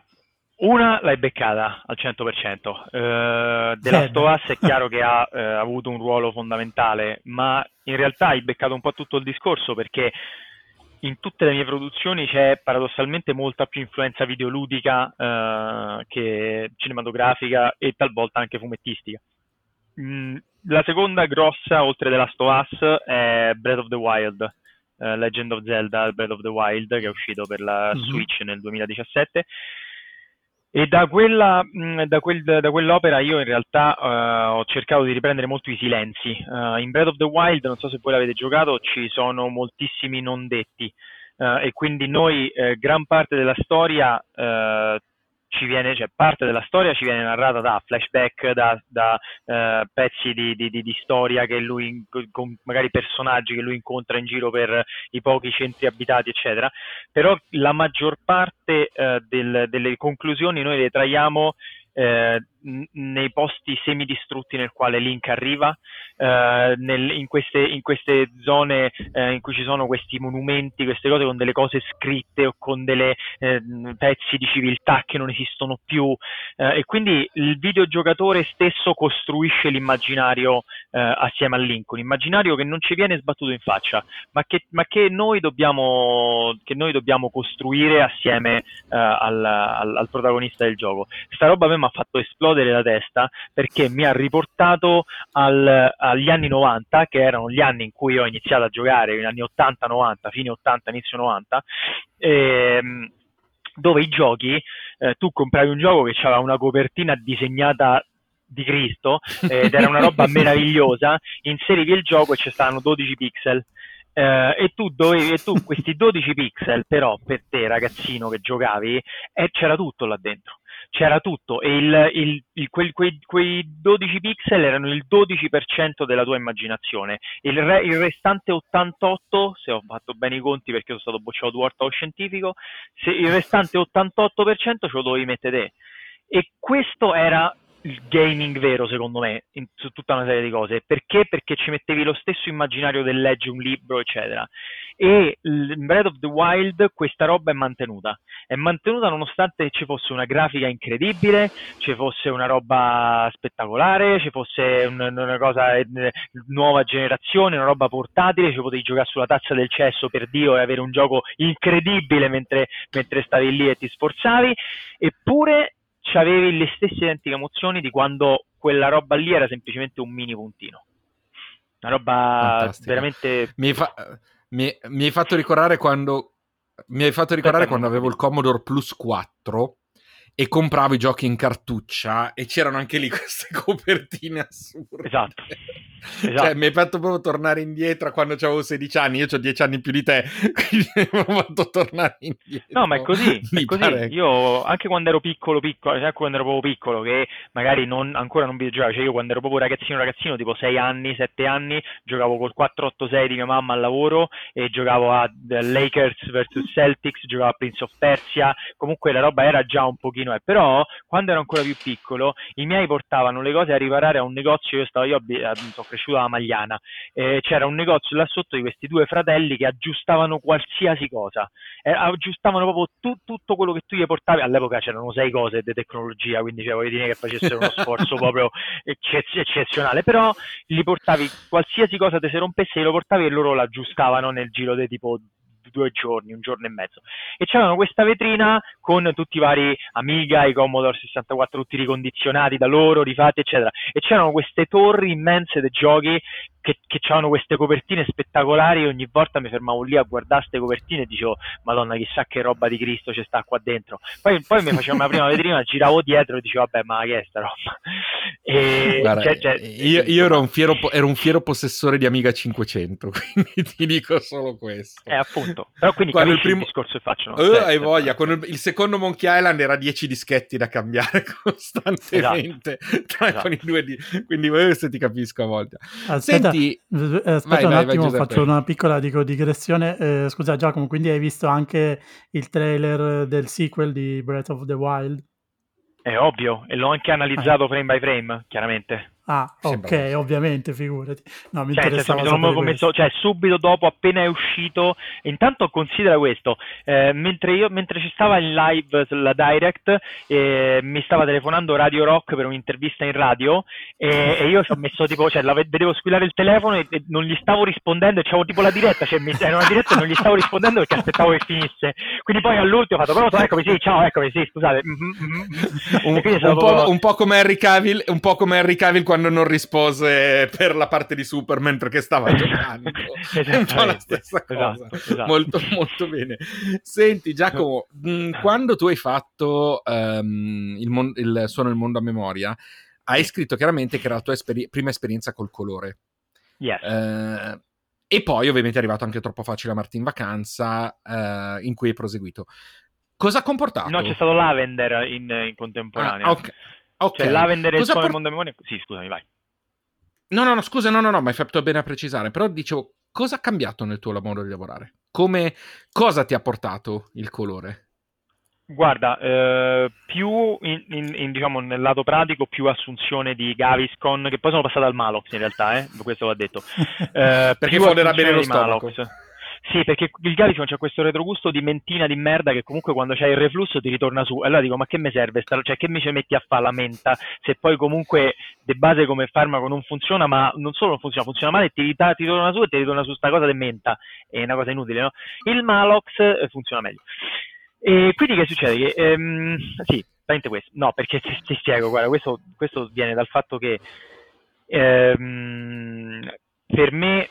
una l'hai beccata al 100%. Uh, The Last of Us è chiaro che ha uh, avuto un ruolo fondamentale, ma in realtà hai beccato un po' tutto il discorso perché in tutte le mie produzioni c'è paradossalmente molta più influenza videoludica uh, che cinematografica e talvolta anche fumettistica. Mm, la seconda grossa, oltre of Us, è Breath of the Wild. Legend of Zelda Breath of the Wild che è uscito per la mm-hmm. Switch nel 2017 e da, quella, da, quel, da, quell'opera io in realtà uh, ho cercato di riprendere molto i silenzi. Uh, in Breath of the Wild, non so se voi l'avete giocato, ci sono moltissimi non detti uh, e quindi noi gran parte della storia ci viene, cioè parte della storia ci viene narrata da flashback, da, da uh, pezzi di, di, di, storia che lui, con magari personaggi che lui incontra in giro per i pochi centri abitati, eccetera. Però la maggior parte uh, del, delle conclusioni noi le traiamo eh, nei posti semidistrutti nel quale Link arriva, eh, nel, in, queste, in, queste, zone eh, in cui ci sono questi monumenti, queste cose con delle cose scritte o con dei eh, pezzi di civiltà che non esistono più eh, e quindi il videogiocatore stesso costruisce l'immaginario eh, assieme a Link, un immaginario che non ci viene sbattuto in faccia, ma che, ma che, noi, dobbiamo, che noi dobbiamo costruire assieme al, al, al protagonista del gioco. Questa roba a me mi ha fatto esplodere la testa perché mi ha riportato al, agli anni 90, che erano gli anni in cui ho iniziato a giocare, gli anni 80-90, fine 80, inizio 90, ehm, dove i giochi, eh, tu compravi un gioco che aveva una copertina disegnata di Cristo ed era una roba [LAUGHS] meravigliosa, inserivi il gioco e ci stavano 12 pixel. Uh, e tu dovevi, e tu questi 12 pixel, però per te ragazzino che giocavi, eh, c'era tutto là dentro c'era tutto e il, il, il, quei, quei, quei, 12 pixel erano il 12% della tua immaginazione, il, re, il, restante 88, se ho fatto bene i conti perché sono stato bocciato due volte scientifico, il restante 88% ce lo dovevi mettere te. E questo era il gaming vero, secondo me, in, su tutta una serie di cose. Perché? Perché ci mettevi lo stesso immaginario del leggere un libro, eccetera. E in Breath of the Wild questa roba è mantenuta. È mantenuta nonostante ci fosse una grafica incredibile, ci fosse una roba spettacolare, ci fosse un, una cosa eh, nuova generazione, una roba portatile, ci potevi giocare sulla tazza del cesso per Dio e avere un gioco incredibile mentre, mentre stavi lì e ti sforzavi. Eppure avevi le stesse identiche emozioni di quando quella roba lì era semplicemente un mini puntino. Una roba Fantastica. veramente... Mi, fa... mi, mi, hai fatto ricordare quando... Mi hai fatto ricordare quando avevo il Commodore Plus 4 e compravo i giochi in cartuccia e c'erano anche lì [LAUGHS] queste copertine assurde. Esatto. Cioè, esatto. Cioè, mi hai fatto proprio tornare indietro quando avevo 16 anni. Io ho 10 anni più di te, [LAUGHS] quindi mi hai fatto tornare indietro. No, ma è così. [LAUGHS] È così. Io anche quando ero piccolo, piccolo, cioè quando ero proprio piccolo, che magari non, ancora non videogiocavo, cioè io quando ero proprio ragazzino, ragazzino, tipo 6 anni, 7 anni, giocavo col 486 di mia mamma al lavoro e giocavo a Lakers vs Celtics, giocavo a Prince of Persia. Comunque la roba era già un pochino, eh. però quando ero ancora più piccolo, i miei portavano le cose a riparare a un negozio. Io stavo, io sono cresciuto a Magliana, eh, c'era un negozio là sotto di questi due fratelli che aggiustavano qualsiasi cosa, eh, aggiustavano proprio tu, tutto quello che tu gli portavi, all'epoca c'erano sei cose di tecnologia, quindi cioè, voglio dire che facessero uno sforzo [LAUGHS] proprio eccez- eccezionale, però gli portavi qualsiasi cosa ti si rompesse, lo portavi e loro l'aggiustavano nel giro di tipo due giorni, un giorno e mezzo. E c'erano questa vetrina con tutti i vari Amiga, i Commodore 64, tutti ricondizionati da loro, rifatti, eccetera. E c'erano queste torri immense dei giochi che, che avevano queste copertine spettacolari ogni volta mi fermavo lì a guardare queste copertine e dicevo, madonna, chissà che roba di Cristo c'è sta qua dentro. Poi, poi mi facevo la prima vetrina, giravo dietro e dicevo, vabbè, ma che è sta roba? E, Guarda, c'è, c'è, io, io ero, un fiero, ero, un fiero, possessore di Amiga 500, [LAUGHS] quindi ti dico solo questo. Eh, appunto. Però quindi quando il, primo... il discorso che faccio. Uh, eh, hai voglia. Quando il, il, secondo Monkey Island era 10 dischetti da cambiare [LAUGHS] costantemente esatto. tra esatto. i due di... quindi questo ti capisco a volte. Aspetta, Senti... Eh, aspetta vai, un vai, attimo, vai, faccio una piccola dico, digressione. Eh, scusa Giacomo, quindi hai visto anche il trailer del sequel di Breath of the Wild? È ovvio, e l'ho anche analizzato ah. frame by frame, chiaramente. Ah, ok, ovviamente, figurati. No, mi cioè, interessava mi sono messo, cioè, subito dopo, appena è uscito, intanto considera questo, eh, mentre, io, mentre ci stava in live sulla Direct, eh, mi stava telefonando Radio Rock per un'intervista in radio e, e io ci ho messo tipo, cioè, la, vedevo squillare il telefono e, e, non gli stavo rispondendo, c'avevo tipo la diretta, cioè, mi, era una diretta e non gli stavo rispondendo perché aspettavo che finisse. Quindi poi all'ultimo ho fatto, pronto, eccomi, sì, ciao, eccomi, sì, scusate. Mm-hmm. [LAUGHS] Un, un, po', un, po', come Harry Cavill, un po' come Harry Cavill quando quando non rispose per la parte di Superman perché stava [LAUGHS] giocando. È un po' la stessa cosa. Esatto, esatto. Molto, molto bene. Senti, Giacomo, mh, quando tu hai fatto um, il, mon- il suono del mondo a memoria, hai scritto chiaramente che era la tua esperi- prima esperienza col colore. Yes. Uh, e poi ovviamente è arrivato anche troppo facile a Martin Vacanza, uh, in cui hai proseguito. Cosa ha comportato? No, c'è stato Lavender in, in contemporanea. Ah, ok. Cioè, Lavender e il suono por- mondo memoria. Sì, scusami, vai. No, no, no, scusa, no, no, no, ma hai fatto bene a precisare. Però dicevo, cosa ha cambiato nel tuo lavoro di lavorare? Come, cosa ti ha portato il colore? Guarda, eh, più in, in, in, diciamo, nel lato pratico, più assunzione di Gaviscon, che poi sono passato al Malox in realtà, eh, questo va detto. [LAUGHS] Eh, perché fonderà bene lo stomaco. Malox. Sì, perché il Gaviscon c'ha questo retrogusto di mentina di merda che comunque quando c'hai il reflusso ti ritorna su. Allora dico, ma che mi serve? Cioè, che mi ci metti a fare la menta se poi comunque di base come farmaco non funziona, ma non solo non funziona, funziona male, ti, ti torna su e ti ritorna su sta cosa di menta. È una cosa inutile, no? Il Malox eh, funziona meglio. E quindi che succede? Che, ehm, sì, veramente questo. No, perché ti, ti spiego, guarda, questo, questo, viene dal fatto che ehm, per me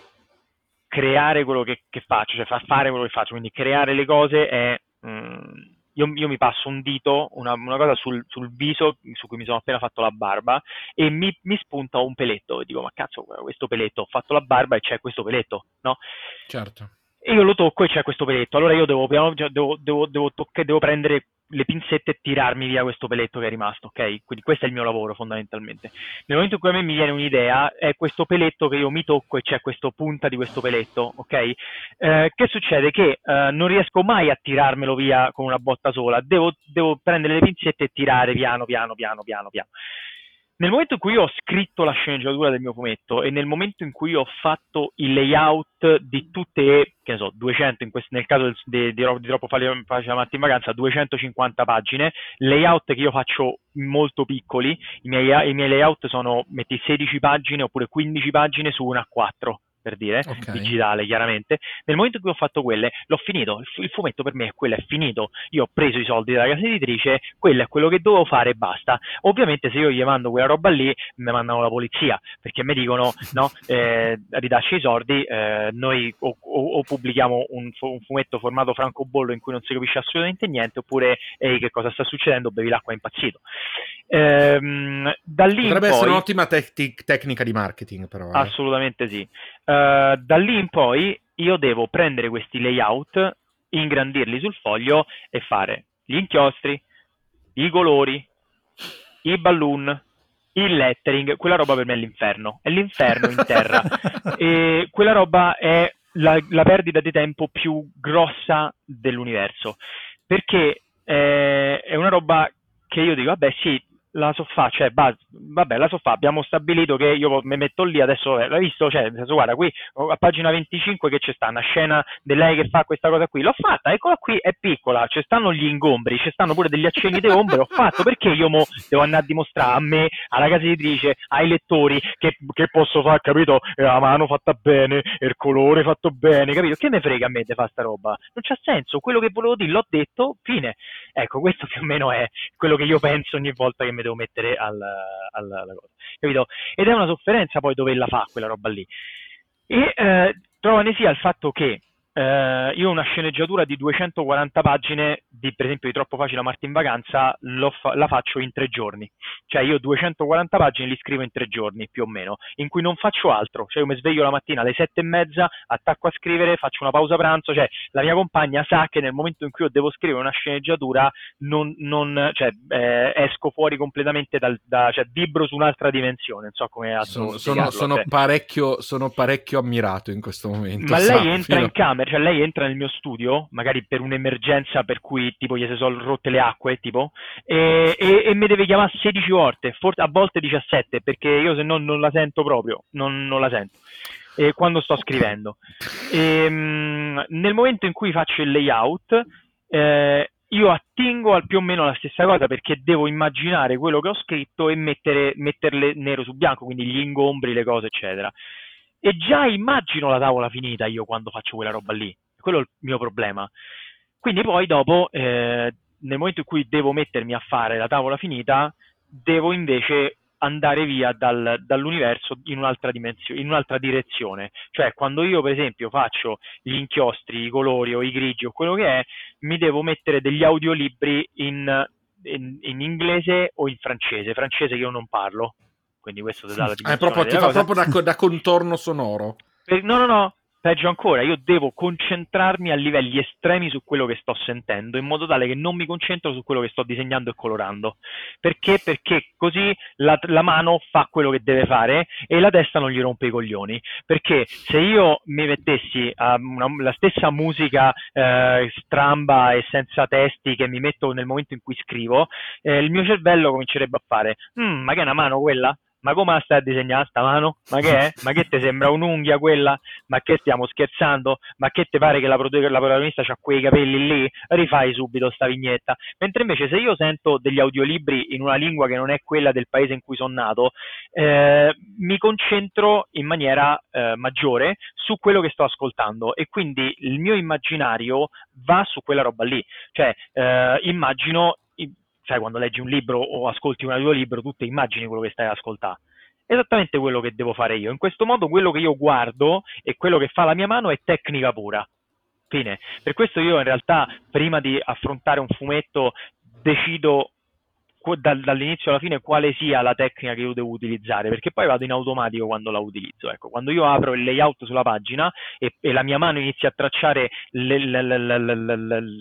creare quello che, che, faccio, cioè far fare quello che faccio, quindi creare le cose è... Mm, io, io, mi passo un dito, una, una cosa sul, sul, viso su cui mi sono appena fatto la barba e mi, mi, spunta un peletto e dico ma cazzo questo peletto, ho fatto la barba e c'è questo peletto, no? Certo. E io lo tocco e c'è questo peletto, allora io devo, devo, devo, devo, devo prendere le pinzette e tirarmi via questo peletto che è rimasto, ok? Quindi questo è il mio lavoro fondamentalmente. Nel momento in cui a me mi viene un'idea, è questo peletto che io mi tocco e c'è questa punta di questo peletto, ok? Eh, che succede? Che eh, non riesco mai a tirarmelo via con una botta sola, devo, devo prendere le pinzette e tirare piano, piano, piano, piano, piano. Nel momento in cui ho scritto la sceneggiatura del mio fumetto e nel momento in cui ho fatto il layout di tutte, che ne so, 200, in questo, nel caso di, di, di Troppo Facile la Mattina in Vacanza, 250 pagine, layout che io faccio molto piccoli, i miei, i miei layout sono, metti 16 pagine oppure 15 pagine su una a 4 per dire, okay. digitale chiaramente. Nel momento in cui ho fatto quelle, l'ho finito. Il fumetto per me è quello, è finito. Io ho preso i soldi dalla casa editrice, quello è quello che dovevo fare e basta. Ovviamente se io gli mando quella roba lì, mi mandano la polizia, perché mi dicono, no, [LAUGHS] eh, ridasci i soldi, eh, noi o, o, o pubblichiamo un, un, fumetto formato francobollo in cui non si capisce assolutamente niente, oppure, ehi, che cosa sta succedendo, bevi l'acqua impazzito. Ehm, da lì Potrebbe poi, essere un'ottima te- tecnica di marketing, però. Eh. Assolutamente sì. Uh, da lì in poi io devo prendere questi layout, ingrandirli sul foglio e fare gli inchiostri, i colori, i balloon, il lettering. Quella roba per me è l'inferno, è l'inferno in terra. [LAUGHS] e quella roba è la, la perdita di tempo più grossa dell'universo perché eh, è una roba che io dico, vabbè sì, la so fa, cioè, vabbè, la so fa, abbiamo stabilito che io mi metto lì, adesso eh, l'hai visto, cioè, guarda, qui a pagina 25 che c'è sta una scena di lei che fa questa cosa qui, l'ho fatta, eccola qui, è piccola, ci stanno gli ingombri, ci stanno pure degli accenni di ombre, ho fatto, perché io mo devo andare a dimostrare a me, alla casa editrice, ai lettori, che, che posso fare, capito, eh, la mano fatta bene, il colore fatto bene, capito, che me frega a me di fare sta roba, non c'ha senso, quello che volevo dire l'ho detto, fine, ecco, questo più o meno è quello che io penso ogni volta che mi devo mettere al, al, alla cosa, capito? Ed è una sofferenza poi doverla fa quella roba lì. E eh, trova ne sia il fatto che eh, io una sceneggiatura di 240 pagine, di, per esempio di Troppo Facile a Marti in Vacanza, fa- la faccio in tre giorni. Cioè io 240 pagine li scrivo in tre giorni, più o meno, in cui non faccio altro. Cioè io mi sveglio la mattina alle sette e mezza, attacco a scrivere, faccio una pausa pranzo, cioè la mia compagna sa che nel momento in cui io devo scrivere una sceneggiatura non, non cioè, eh, esco fuori completamente dal, da, cioè vibro su un'altra dimensione, non so come sono, sono, sono, parecchio, sono parecchio ammirato in questo momento. Ma lei entra in camera cioè lei entra nel mio studio, magari per un'emergenza per cui tipo gli si sono rotte le acque, tipo, e, e, e mi deve chiamare 16 volte, forse, a volte 17, perché io se no non la sento proprio, non, non la sento. E quando sto scrivendo. E, mh, nel momento in cui faccio il layout, eh, io attingo al più o meno la stessa cosa perché devo immaginare quello che ho scritto e mettere, metterle nero su bianco, quindi gli ingombri, le cose, eccetera e già immagino la tavola finita io quando faccio quella roba lì. Quello è il mio problema. Quindi poi dopo, eh, nel momento in cui devo mettermi a fare la tavola finita, devo invece andare via dal, dall'universo in un'altra, dimensione, in un'altra direzione. Cioè, quando io, per esempio, faccio gli inchiostri, i colori o i grigi o quello che è, mi devo mettere degli audiolibri in, in, in inglese o in francese, francese che io non parlo quindi questo ti dà la dimensione. Ah, proprio, ti fa proprio da, da, contorno sonoro. Per, no, no, no, peggio ancora, io devo concentrarmi a livelli estremi su quello che sto sentendo, in modo tale che non mi concentro su quello che sto disegnando e colorando. Perché? Perché così la, la mano fa quello che deve fare e la testa non gli rompe i coglioni. Perché se io mi mettessi una, la stessa musica eh, stramba e senza testi che mi metto nel momento in cui scrivo, eh, il mio cervello comincerebbe a fare, mm, ma che è una mano quella? Ma come la stai a disegnare sta mano? Ma che è? [LAUGHS] Ma che ti sembra un'unghia quella? Ma che stiamo scherzando? Ma che ti pare che la, protagonista ha quei capelli lì? Rifai subito sta vignetta. Mentre invece se io sento degli audiolibri in una lingua che non è quella del paese in cui sono nato, eh, mi concentro in maniera eh, maggiore su quello che sto ascoltando e quindi il mio immaginario va su quella roba lì. Cioè, eh, immagino sai, quando leggi un libro o ascolti un audiolibro, tu ti immagini quello che stai ad ascoltare. Esattamente quello che devo fare io. In questo modo quello che io guardo e quello che fa la mia mano è tecnica pura. Fine. Per questo io in realtà prima di affrontare un fumetto decido dal, dall'inizio alla fine quale sia la tecnica che io devo utilizzare, perché poi vado in automatico quando la utilizzo. Ecco, quando io apro il layout sulla pagina e, e la mia mano inizia a tracciare le, le, le,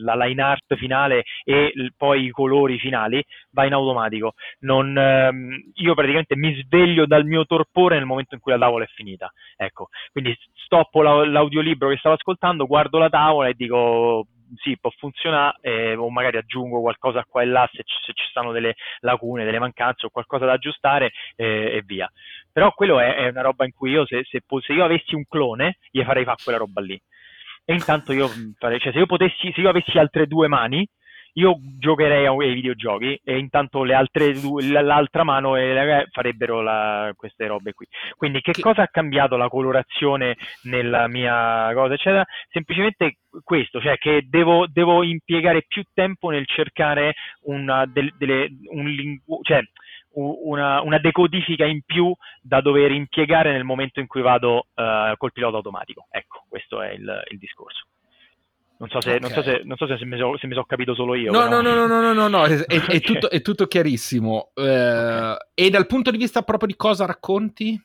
la line art finale e poi i colori finali, va in automatico. Non, ehm, io praticamente mi sveglio dal mio torpore nel momento in cui la tavola è finita. Ecco, quindi stoppo la, l'audiolibro che stavo ascoltando, guardo la tavola e dico sì, può funzionare, eh, o magari aggiungo qualcosa qua e là se, c- se, ci stanno delle lacune, delle mancanze o qualcosa da aggiustare eh, e via. Però quello è, è, una roba in cui io, se, se, se io avessi un clone, gli farei fare quella roba lì. E intanto io farei, cioè se io potessi, se io avessi altre due mani, io giocherei ai videogiochi e intanto le altre l'altra mano eh, farebbero la, queste robe qui. Quindi che, che, cosa ha cambiato la colorazione nella mia cosa, eccetera? Semplicemente questo, cioè che devo, devo impiegare più tempo nel cercare una, delle, delle, un lingu- cioè, una, una, decodifica in più da dover impiegare nel momento in cui vado uh, col pilota automatico. Ecco, questo è il, il discorso. Non so se, okay. non so se, non so se, mi, so, se mi sono capito solo io. No, no, no, no, no, no, no, no, è, è, [LAUGHS] okay. tutto, è tutto, chiarissimo. Eh, okay. E dal punto di vista proprio di cosa racconti?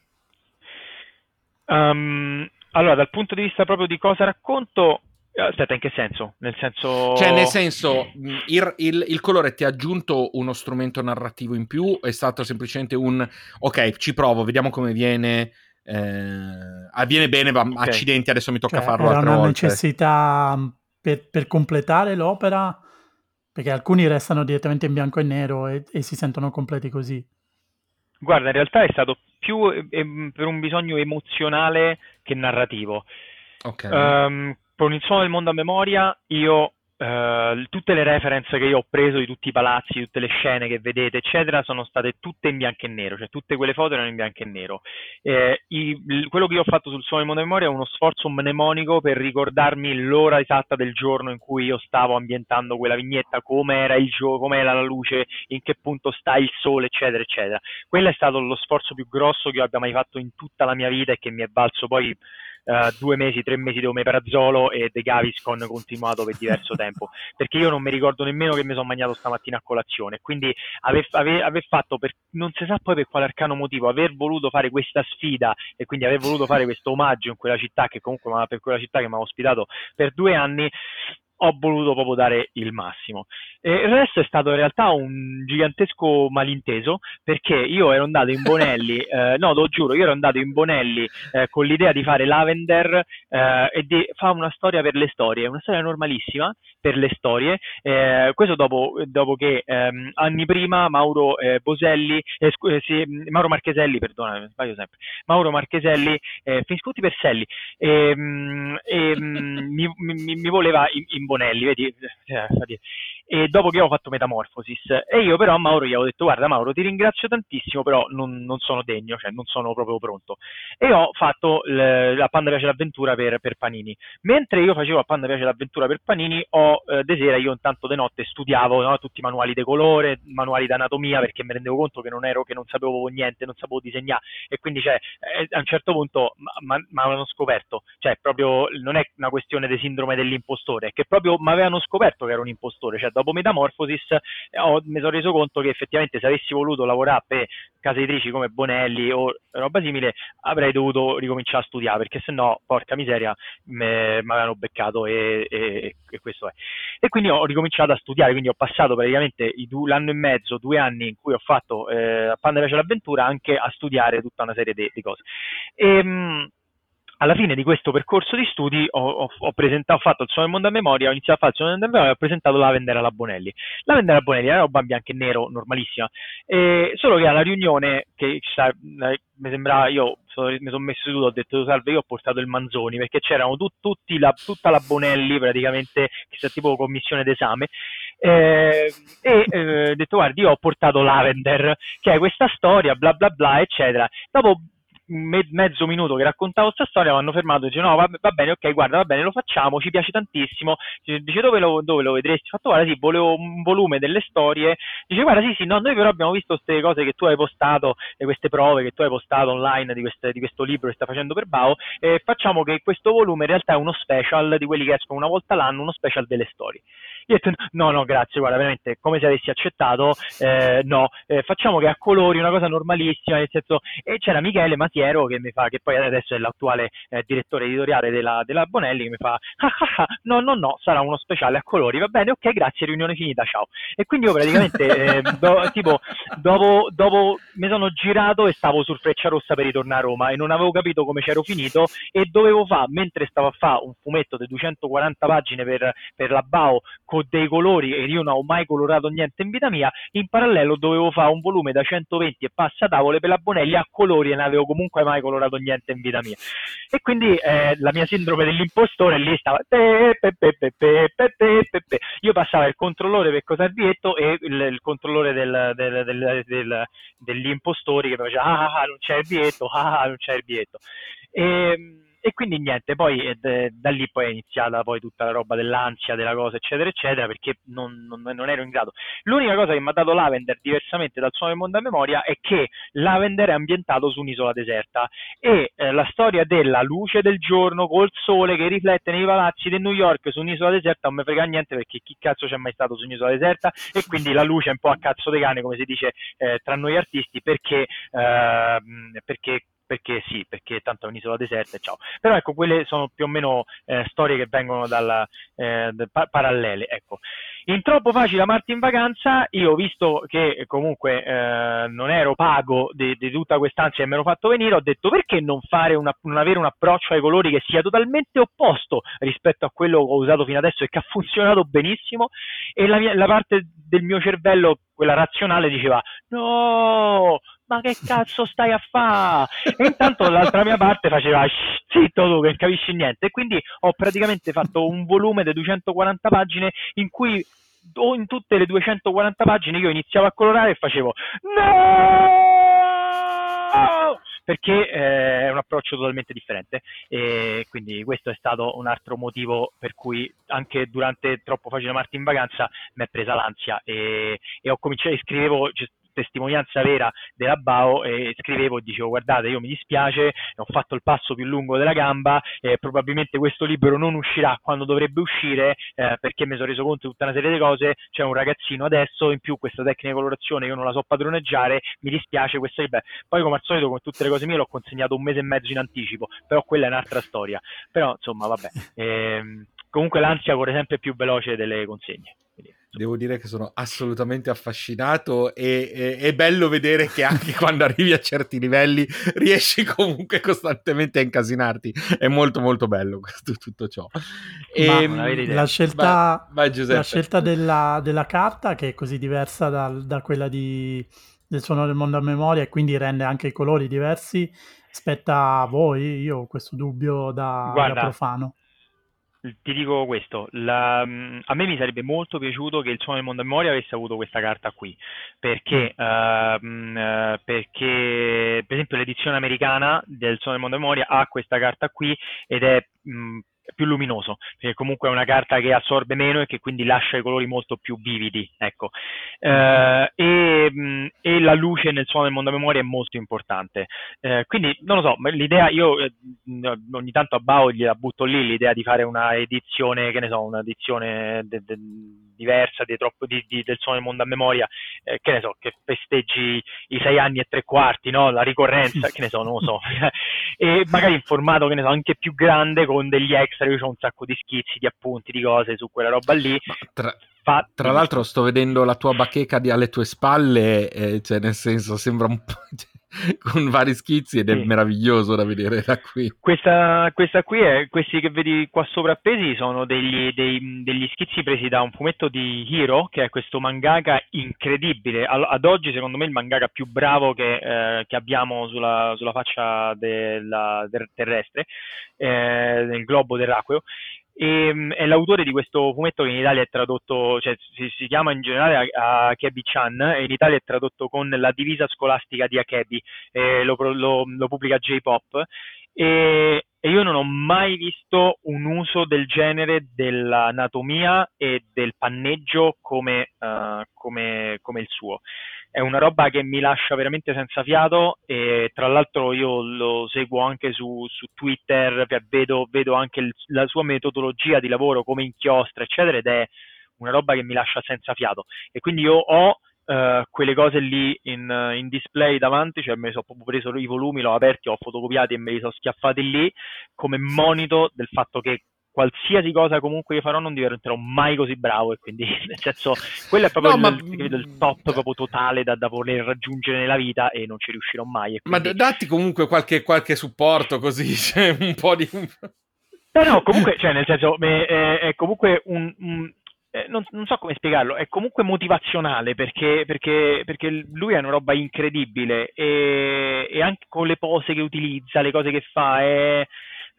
Um, allora, dal punto di vista proprio di cosa racconto, eh, Aspetta, in che senso? Nel senso... Cioè, nel senso, il, il, il, colore ti ha aggiunto uno strumento narrativo in più? È stato semplicemente un... Ok, ci provo, vediamo come viene... Eh, avviene bene, ma okay. accidenti, adesso mi tocca cioè, farlo altre una volte. necessità per, per, completare l'opera, perché alcuni restano direttamente in bianco e nero e, e, si sentono completi così. Guarda, in realtà è stato più eh, per un bisogno emozionale che narrativo. Ok. Um, con il suono del mondo a memoria io Uh, tutte le reference che io ho preso di tutti i palazzi, tutte le scene che vedete, eccetera, sono state tutte in bianco e nero, cioè tutte quelle foto erano in bianco e nero. Eh, i, quello che io ho fatto sul suono di mondo memoria è uno sforzo mnemonico per ricordarmi l'ora esatta del giorno in cui io stavo ambientando quella vignetta, come era il gioco, come era la luce, in che punto sta il sole, eccetera, eccetera. Quello è stato lo sforzo più grosso che io abbia mai fatto in tutta la mia vita e che mi è valso poi uh, due mesi, tre mesi di omeprazolo e De Gaviscon continuato per diverso tempo, perché io non mi ricordo nemmeno che mi sono mangiato stamattina a colazione, quindi aver, aver, aver fatto, per, non si sa poi per quale arcano motivo, aver voluto fare questa sfida e quindi aver voluto fare questo omaggio in quella città che comunque per quella città che mi ha ospitato per due anni ho voluto proprio dare il massimo. E il resto è stato in realtà un gigantesco malinteso perché io ero andato in Bonelli, [LAUGHS] eh, no, lo giuro, io ero andato in Bonelli eh, con l'idea di fare Lavender eh, e di fare una storia per le storie, una storia normalissima per le storie. Eh, questo dopo, dopo che ehm, anni prima Mauro eh, Boselli, eh, sì, Mauro Marcheselli, perdona, sbaglio sempre, Mauro Marcheselli, eh, Finiscuti Perselli, ehm, ehm, [LAUGHS] mi, mi, mi, voleva in, in Bonelli, vedi? e dopo che ho fatto Metamorphosis. E io però a Mauro gli avevo detto guarda Mauro ti ringrazio tantissimo però non, non sono degno, cioè non sono proprio pronto. E ho fatto l- la Panda piace l'avventura per, per, Panini. Mentre io facevo la Panda piace l'avventura per Panini ho eh, de sera io intanto de notte studiavo no, tutti i manuali di colore manuali d'anatomia perché mi rendevo conto che non ero che non sapevo niente non sapevo disegnare. E quindi cioè, eh, a un certo punto mi avevano scoperto. Cioè proprio non è una questione di sindrome dell'impostore è che proprio mi avevano scoperto che ero un impostore cioè dopo Metamorphosis eh, ho, mi sono reso conto che effettivamente se avessi voluto lavorare per case editrici come Bonelli o roba simile avrei dovuto ricominciare a studiare perché sennò, porca miseria, mi avevano beccato e, e, e, questo è. E quindi ho ricominciato a studiare, quindi ho passato praticamente du- l'anno e mezzo, due anni in cui ho fatto eh, Panda piace l'avventura anche a studiare tutta una serie di, di cose. E, ehm, alla fine di questo percorso di studi ho, ho, ho, ho fatto il suono del mondo a memoria, ho iniziato a fare il suono del mondo a memoria e ho presentato la Vendera alla Bonelli. La Vendera alla Bonelli era roba bianco e nero, normalissima, e solo che alla riunione, che sa, mi sembrava, io sono, mi sono messo seduto, ho detto salve, io ho portato il Manzoni, perché c'erano tu, tutti la, tutta la Bonelli praticamente, che sia tipo commissione d'esame, eh, e eh, ho detto guardi, io ho portato Lavender, che è questa storia, bla bla bla, eccetera. Dopo me- mezzo minuto che raccontavo questa storia mi hanno fermato e dice no va, va, bene ok guarda va bene lo facciamo ci piace tantissimo. Dice dove lo, dove lo vedresti? Ho fatto guarda sì volevo un volume delle storie. Dice guarda sì sì no noi però abbiamo visto queste cose che tu hai postato e queste prove che tu hai postato online di, queste, di questo libro che sta facendo per Bao e facciamo che questo volume in realtà è uno special di quelli che escono una volta l'anno uno special delle storie. Io ho detto no, no, grazie, guarda, veramente come se avessi accettato, eh, no, eh, facciamo che a colori una cosa normalissima, nel senso, e c'era Michele Matiero che mi fa, che poi adesso è l'attuale eh, direttore editoriale della, della, Bonelli, che mi fa, ah, ah, ah, no, no, no, sarà uno speciale a colori, va bene, ok, grazie, riunione finita, ciao. E quindi io praticamente, [LAUGHS] eh, do, tipo, dopo, dopo mi sono girato e stavo sul Freccia Rossa per ritornare a Roma e non avevo capito come c'ero finito e dovevo fare, mentre stavo a fare un fumetto di 240 pagine per, per la BAO con dei colori e io non ho mai colorato niente in vita mia, in parallelo dovevo fare un volume da 120 e passa tavole per la Bonelli a colori e non avevo comunque mai colorato niente in vita mia. E quindi eh, la mia sindrome dell'impostore lì stava io passavo il controllore per Cosardietto e il, il controllore del, del, del, degli impostori che faceva ah, ah non c'è il biglietto, ah, non c'è il biglietto. E, e quindi niente, poi eh, da lì poi è iniziata poi tutta la roba dell'ansia, della cosa, eccetera, eccetera, perché non, non, non ero in grado. L'unica cosa che mi ha dato Lavender, diversamente dal suono del mondo a memoria, è che Lavender è ambientato su un'isola deserta e eh, la storia della luce del giorno col sole che riflette nei palazzi di New York su un'isola deserta non mi frega niente perché chi cazzo c'è mai stato su un'isola deserta e quindi la luce è un po' a cazzo di cane, come si dice eh, tra noi artisti, perché, eh, perché perché sì, perché tanto è un'isola deserta e ciao. Però ecco, quelle sono più o meno eh, storie che vengono dalla, eh, pa- parallele, ecco. In troppo facile amarti in vacanza, io visto che comunque eh, non ero pago di, tutta quest'ansia e mi ero fatto venire, ho detto perché non, una, non avere un approccio ai colori che sia totalmente opposto rispetto a quello che ho usato fino adesso e che ha funzionato benissimo e la, mia, la parte del mio cervello, quella razionale, diceva no, ma che cazzo stai a fare? E intanto dall'altra mia parte faceva zitto tu che non capisci niente. E quindi ho praticamente fatto un volume di 240 pagine in cui o in tutte le 240 pagine io iniziavo a colorare e facevo no! perché eh, è un approccio totalmente differente e quindi questo è stato un altro motivo per cui anche durante troppo facile Marti in vacanza mi è presa l'ansia e, e ho cominciato, scrivevo testimonianza vera della BAO e scrivevo e dicevo guardate io mi dispiace, ho fatto il passo più lungo della gamba, eh, probabilmente questo libro non uscirà quando dovrebbe uscire eh, perché mi sono reso conto di tutta una serie di cose, c'è un ragazzino adesso, in più questa tecnica di colorazione io non la so padroneggiare, mi dispiace questo libro. Poi come al solito come tutte le cose mie l'ho consegnato un mese e mezzo in anticipo, però quella è un'altra storia. Però insomma vabbè, ehm, comunque l'ansia corre sempre più veloce delle consegne. Devo dire che sono assolutamente affascinato e, e, è bello vedere che anche quando arrivi a certi livelli riesci comunque costantemente a incasinarti. È molto molto bello questo, tutto ciò. E, ehm, la scelta, vai, vai la scelta della, della, carta che è così diversa da, da quella di, del suono del mondo a memoria e quindi rende anche i colori diversi. Spetta a voi, io ho questo dubbio da, Guarda, da profano ti dico questo, la, mm, a me mi sarebbe molto piaciuto che il suono del mondo a memoria avesse avuto questa carta qui, perché, uh, uh, perché per esempio l'edizione americana del suono del mondo a memoria ha questa carta qui ed è mh, più luminoso, perché comunque è una carta che assorbe meno e che quindi lascia i colori molto più vividi. Ecco. Eh, e, e, la luce nel suono del mondo a memoria è molto importante. Eh, quindi non lo so, l'idea, io eh, ogni tanto a Bao gliela butto lì l'idea di fare una edizione, che ne so, un'edizione de, de, diversa di troppo, di, di, del suono del mondo a memoria, eh, che ne so, che festeggi i sei anni e tre quarti, no? la ricorrenza, che ne so, non lo so, [LAUGHS] e magari in formato, che ne so, anche più grande con degli extra, io ho un sacco di schizzi, di appunti, di cose su quella roba lì. Tra. Tra l'altro sto vedendo la tua bacheca di alle tue spalle, eh, cioè nel senso sembra un po' [LAUGHS] [LAUGHS] con vari schizzi ed è sì. meraviglioso da vedere da qui. Questa, questa, qui è, questi che vedi qua sopra appesi sono degli, dei, degli, schizzi presi da un fumetto di Hiro, che è questo mangaka incredibile. Ad, ad oggi secondo me il mangaka più bravo che, eh, che abbiamo sulla, sulla faccia della, del terrestre, eh, nel globo terracqueo e, ehm, è l'autore di questo fumetto che in Italia è tradotto, cioè si, si chiama in generale Akebi-chan e in Italia è tradotto con La divisa scolastica di Akebi, eh, lo, lo, lo, pubblica J-Pop. E, e, io non ho mai visto un uso del genere dell'anatomia e del panneggio come, uh, come, come il suo è una roba che mi lascia veramente senza fiato e tra l'altro io lo seguo anche su, su Twitter, vedo, vedo, anche il, la sua metodologia di lavoro, come inchiostra, eccetera, ed è una roba che mi lascia senza fiato. E quindi io ho uh, quelle cose lì in, in, display davanti, cioè me ne sono proprio preso i volumi, l'ho aperti, ho fotocopiati e me li sono schiaffati lì come monito del fatto che qualsiasi cosa comunque io farò non diventerò mai così bravo e quindi [LAUGHS] nel senso quello è proprio no, il, ma... il, top proprio totale da, da, voler raggiungere nella vita e non ci riuscirò mai quindi... ma datti comunque qualche, qualche supporto così [LAUGHS] cioè un po' di no no comunque cioè nel senso è, è comunque un, un eh, non, non, so come spiegarlo, è comunque motivazionale perché, perché, perché lui è una roba incredibile e, e, anche con le pose che utilizza, le cose che fa, è,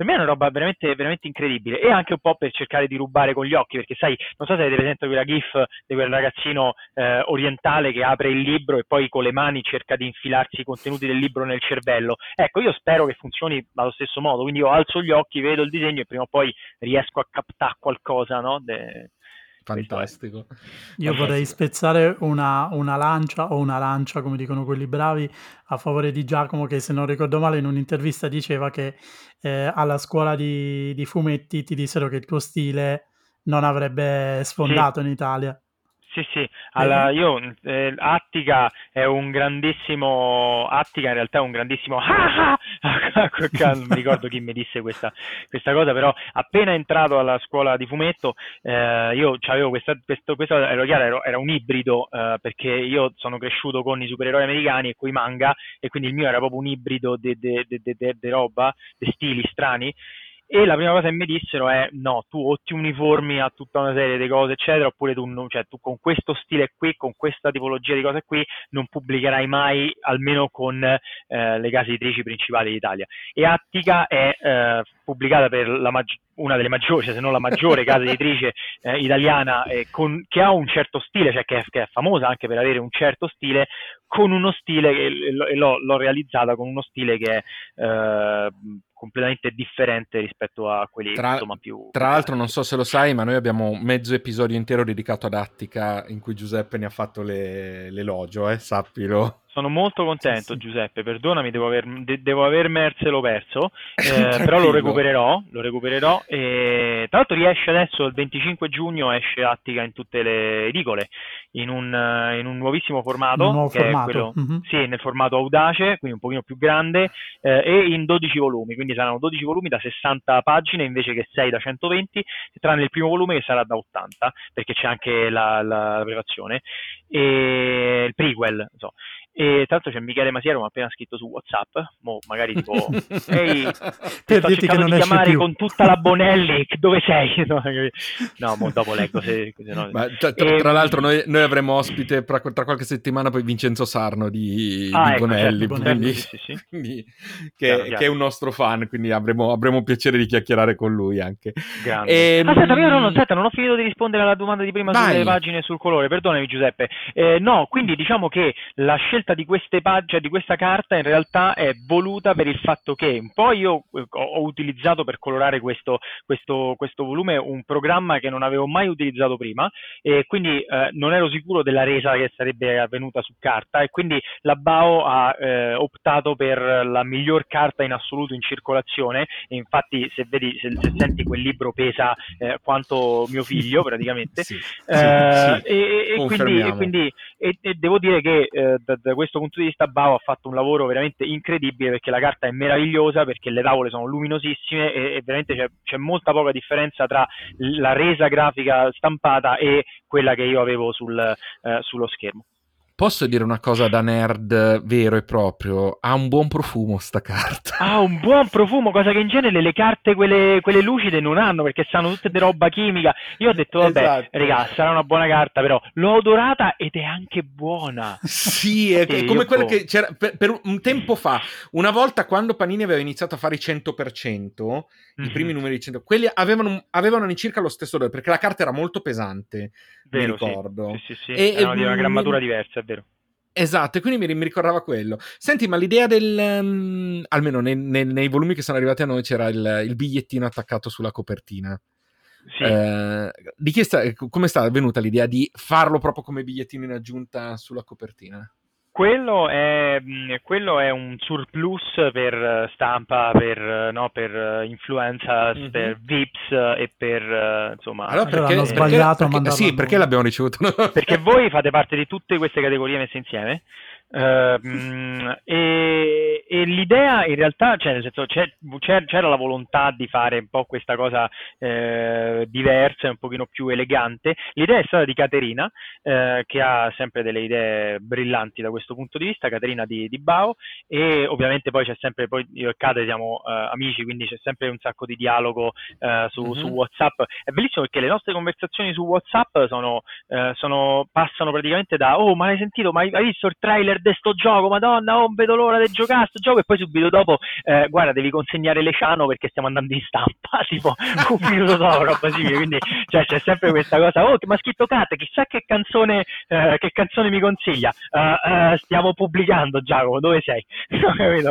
per me è una roba veramente, veramente incredibile e anche un po' per cercare di rubare con gli occhi perché sai, non so se avete presente quella gif di quel ragazzino eh, orientale che apre il libro e poi con le mani cerca di infilarsi i contenuti del libro nel cervello ecco io spero che funzioni allo stesso modo quindi io alzo gli occhi, vedo il disegno e prima o poi riesco a captare qualcosa no? De Fantastico. Io vorrei spezzare una, una, lancia o una lancia, come dicono quelli bravi, a favore di Giacomo che se non ricordo male in un'intervista diceva che eh, alla scuola di, di, fumetti ti dissero che il tuo stile non avrebbe sfondato sì. in Italia. Sì, sì, Alla, io, eh, Attica è un grandissimo, Attica in realtà è un grandissimo, [LAUGHS] ah, ah, non mi ricordo chi mi disse questa, questa, cosa, però appena entrato alla scuola di fumetto, eh, io avevo questa, questo, questo chiaro, ero, era un ibrido, eh, perché io sono cresciuto con i supereroi americani e con i manga, e quindi il mio era proprio un ibrido di roba, di stili strani, e la prima cosa che mi dissero è no, tu o ti uniformi a tutta una serie di cose eccetera oppure tu, non, cioè, tu con questo stile qui, con questa tipologia di cose qui non pubblicherai mai almeno con eh, le case editrici principali d'Italia e Attica è eh, pubblicata per mag- una delle maggiori, cioè se non la maggiore casa editrice [LAUGHS] eh, italiana con, che ha un certo stile, cioè che è, che è, famosa anche per avere un certo stile, con uno stile che l'ho, l'ho realizzata con uno stile che è eh, completamente differente rispetto a quelli tra, insomma più... Tra l'altro non so se lo sai, ma noi abbiamo mezzo episodio intero dedicato ad Attica in cui Giuseppe ne ha fatto le, l'elogio, eh, sappilo. Sono molto contento, sì, sì. Giuseppe. Perdonami, devo, aver, de, devo avermerselo perso, [LAUGHS] eh, però lo recupererò. Lo recupererò. E, tra l'altro, riesce adesso il 25 giugno esce Attica in tutte le edicole in un, in un nuovissimo formato, un che formato. quello, mm-hmm. sì, nel formato audace, quindi un pochino più grande, eh, e in 12 volumi. Quindi saranno 12 volumi da 60 pagine invece che 6 da 120, tranne il primo volume che sarà da 80, perché c'è anche la, la, la privazione, e il prequel. So. E tra l'altro c'è Michele Masiero mi ha appena scritto su WhatsApp, mo magari tipo [LAUGHS] ehi, ti sto cercando di chiamare più. con tutta la Bonelli, [LAUGHS] dove sei? [LAUGHS] No, no mo dopo leggo se, se no. Ma, tra, tra, e, tra, l'altro noi, noi, avremo ospite tra, tra, qualche settimana poi Vincenzo Sarno di, ah, di ecco, Bonelli, certo, Bonelli quindi, sì, sì. Quindi, che, chiaro, chiaro. che, è un nostro fan, quindi avremo, avremo piacere di chiacchierare con lui anche. E, ehm, aspetta, io non, aspetta, non ho finito di rispondere alla domanda di prima sulle pagine sul colore, perdonami Giuseppe. Eh, no, quindi diciamo che la scelta scelta di queste pagine, di questa carta in realtà è voluta per il fatto che un po' io eh, ho, utilizzato per colorare questo, questo, questo, volume un programma che non avevo mai utilizzato prima e quindi eh, non ero sicuro della resa che sarebbe avvenuta su carta e quindi la BAO ha eh, optato per la miglior carta in assoluto in circolazione. E infatti se vedi, se, se senti quel libro pesa eh, quanto mio figlio praticamente. Sì, eh, sì, e, e, quindi, e, quindi e, devo dire che eh, da, da, questo punto di vista BAO ha fatto un lavoro veramente incredibile perché la carta è meravigliosa perché le tavole sono luminosissime e, veramente c'è, c'è molta poca differenza tra la resa grafica stampata e quella che io avevo sul, eh, sullo schermo. Posso dire una cosa da nerd vero e proprio? Ha un buon profumo sta carta. Ha un buon profumo, cosa che in genere le carte, quelle, quelle lucide, non hanno perché sanno tutte di roba chimica. Io ho detto, vabbè, esatto. raga, sarà una buona carta, però l'ho odorata ed è anche buona. Sì, è sì, come quella che c'era per, per, un tempo fa. Una volta quando Panini aveva iniziato a fare i 100%, mm-hmm. i primi mhm. numeri di 100, quelli avevano, avevano all'incirca lo stesso odore perché la carta era molto pesante, Vero, mi ricordo. Sì, sì, sì, sì. E, erano di una grammatura diversa, è vero. Esatto, e quindi mi, mi, ricordava quello. Senti, ma l'idea del... Um, almeno nei, nei, nei, volumi che sono arrivati a noi c'era il, il bigliettino attaccato sulla copertina. Sì. Eh, di chi sta, come sta venuta l'idea di farlo proprio come bigliettino in aggiunta sulla copertina? Quello è, mm, quello è, un surplus per stampa, per, no, per influenza, mm-hmm. per VIPs e per insomma. Allora perché, hanno sbagliato perché, perché, sì, perché l'abbiamo ricevuto? perché voi fate parte di tutte queste categorie messe insieme Uh, e, e, l'idea in realtà, cioè nel senso, c'era la volontà di fare un po' questa cosa eh, diversa, un pochino più elegante. L'idea è stata di Caterina, eh, che ha sempre delle idee brillanti da questo punto di vista, Caterina di, di Bao, e ovviamente poi c'è sempre, poi io e Cate siamo uh, amici, quindi c'è sempre un sacco di dialogo uh, su, mm-hmm. su, WhatsApp. È bellissimo perché le nostre conversazioni su WhatsApp sono, sono, passano praticamente da, oh ma hai sentito, ma hai, hai visto il trailer de sto gioco, madonna, oh, vedo l'ora di giocare sto gioco e poi subito dopo, eh, guarda, devi consegnare Leciano perché stiamo andando in stampa, [LAUGHS] tipo un minuto dopo, roba simile, quindi cioè, c'è sempre questa cosa, oh, mi ha scritto Kat, chissà che canzone, eh, che canzone mi consiglia, uh, uh, stiamo pubblicando Giacomo, dove sei? [LAUGHS] no, capito?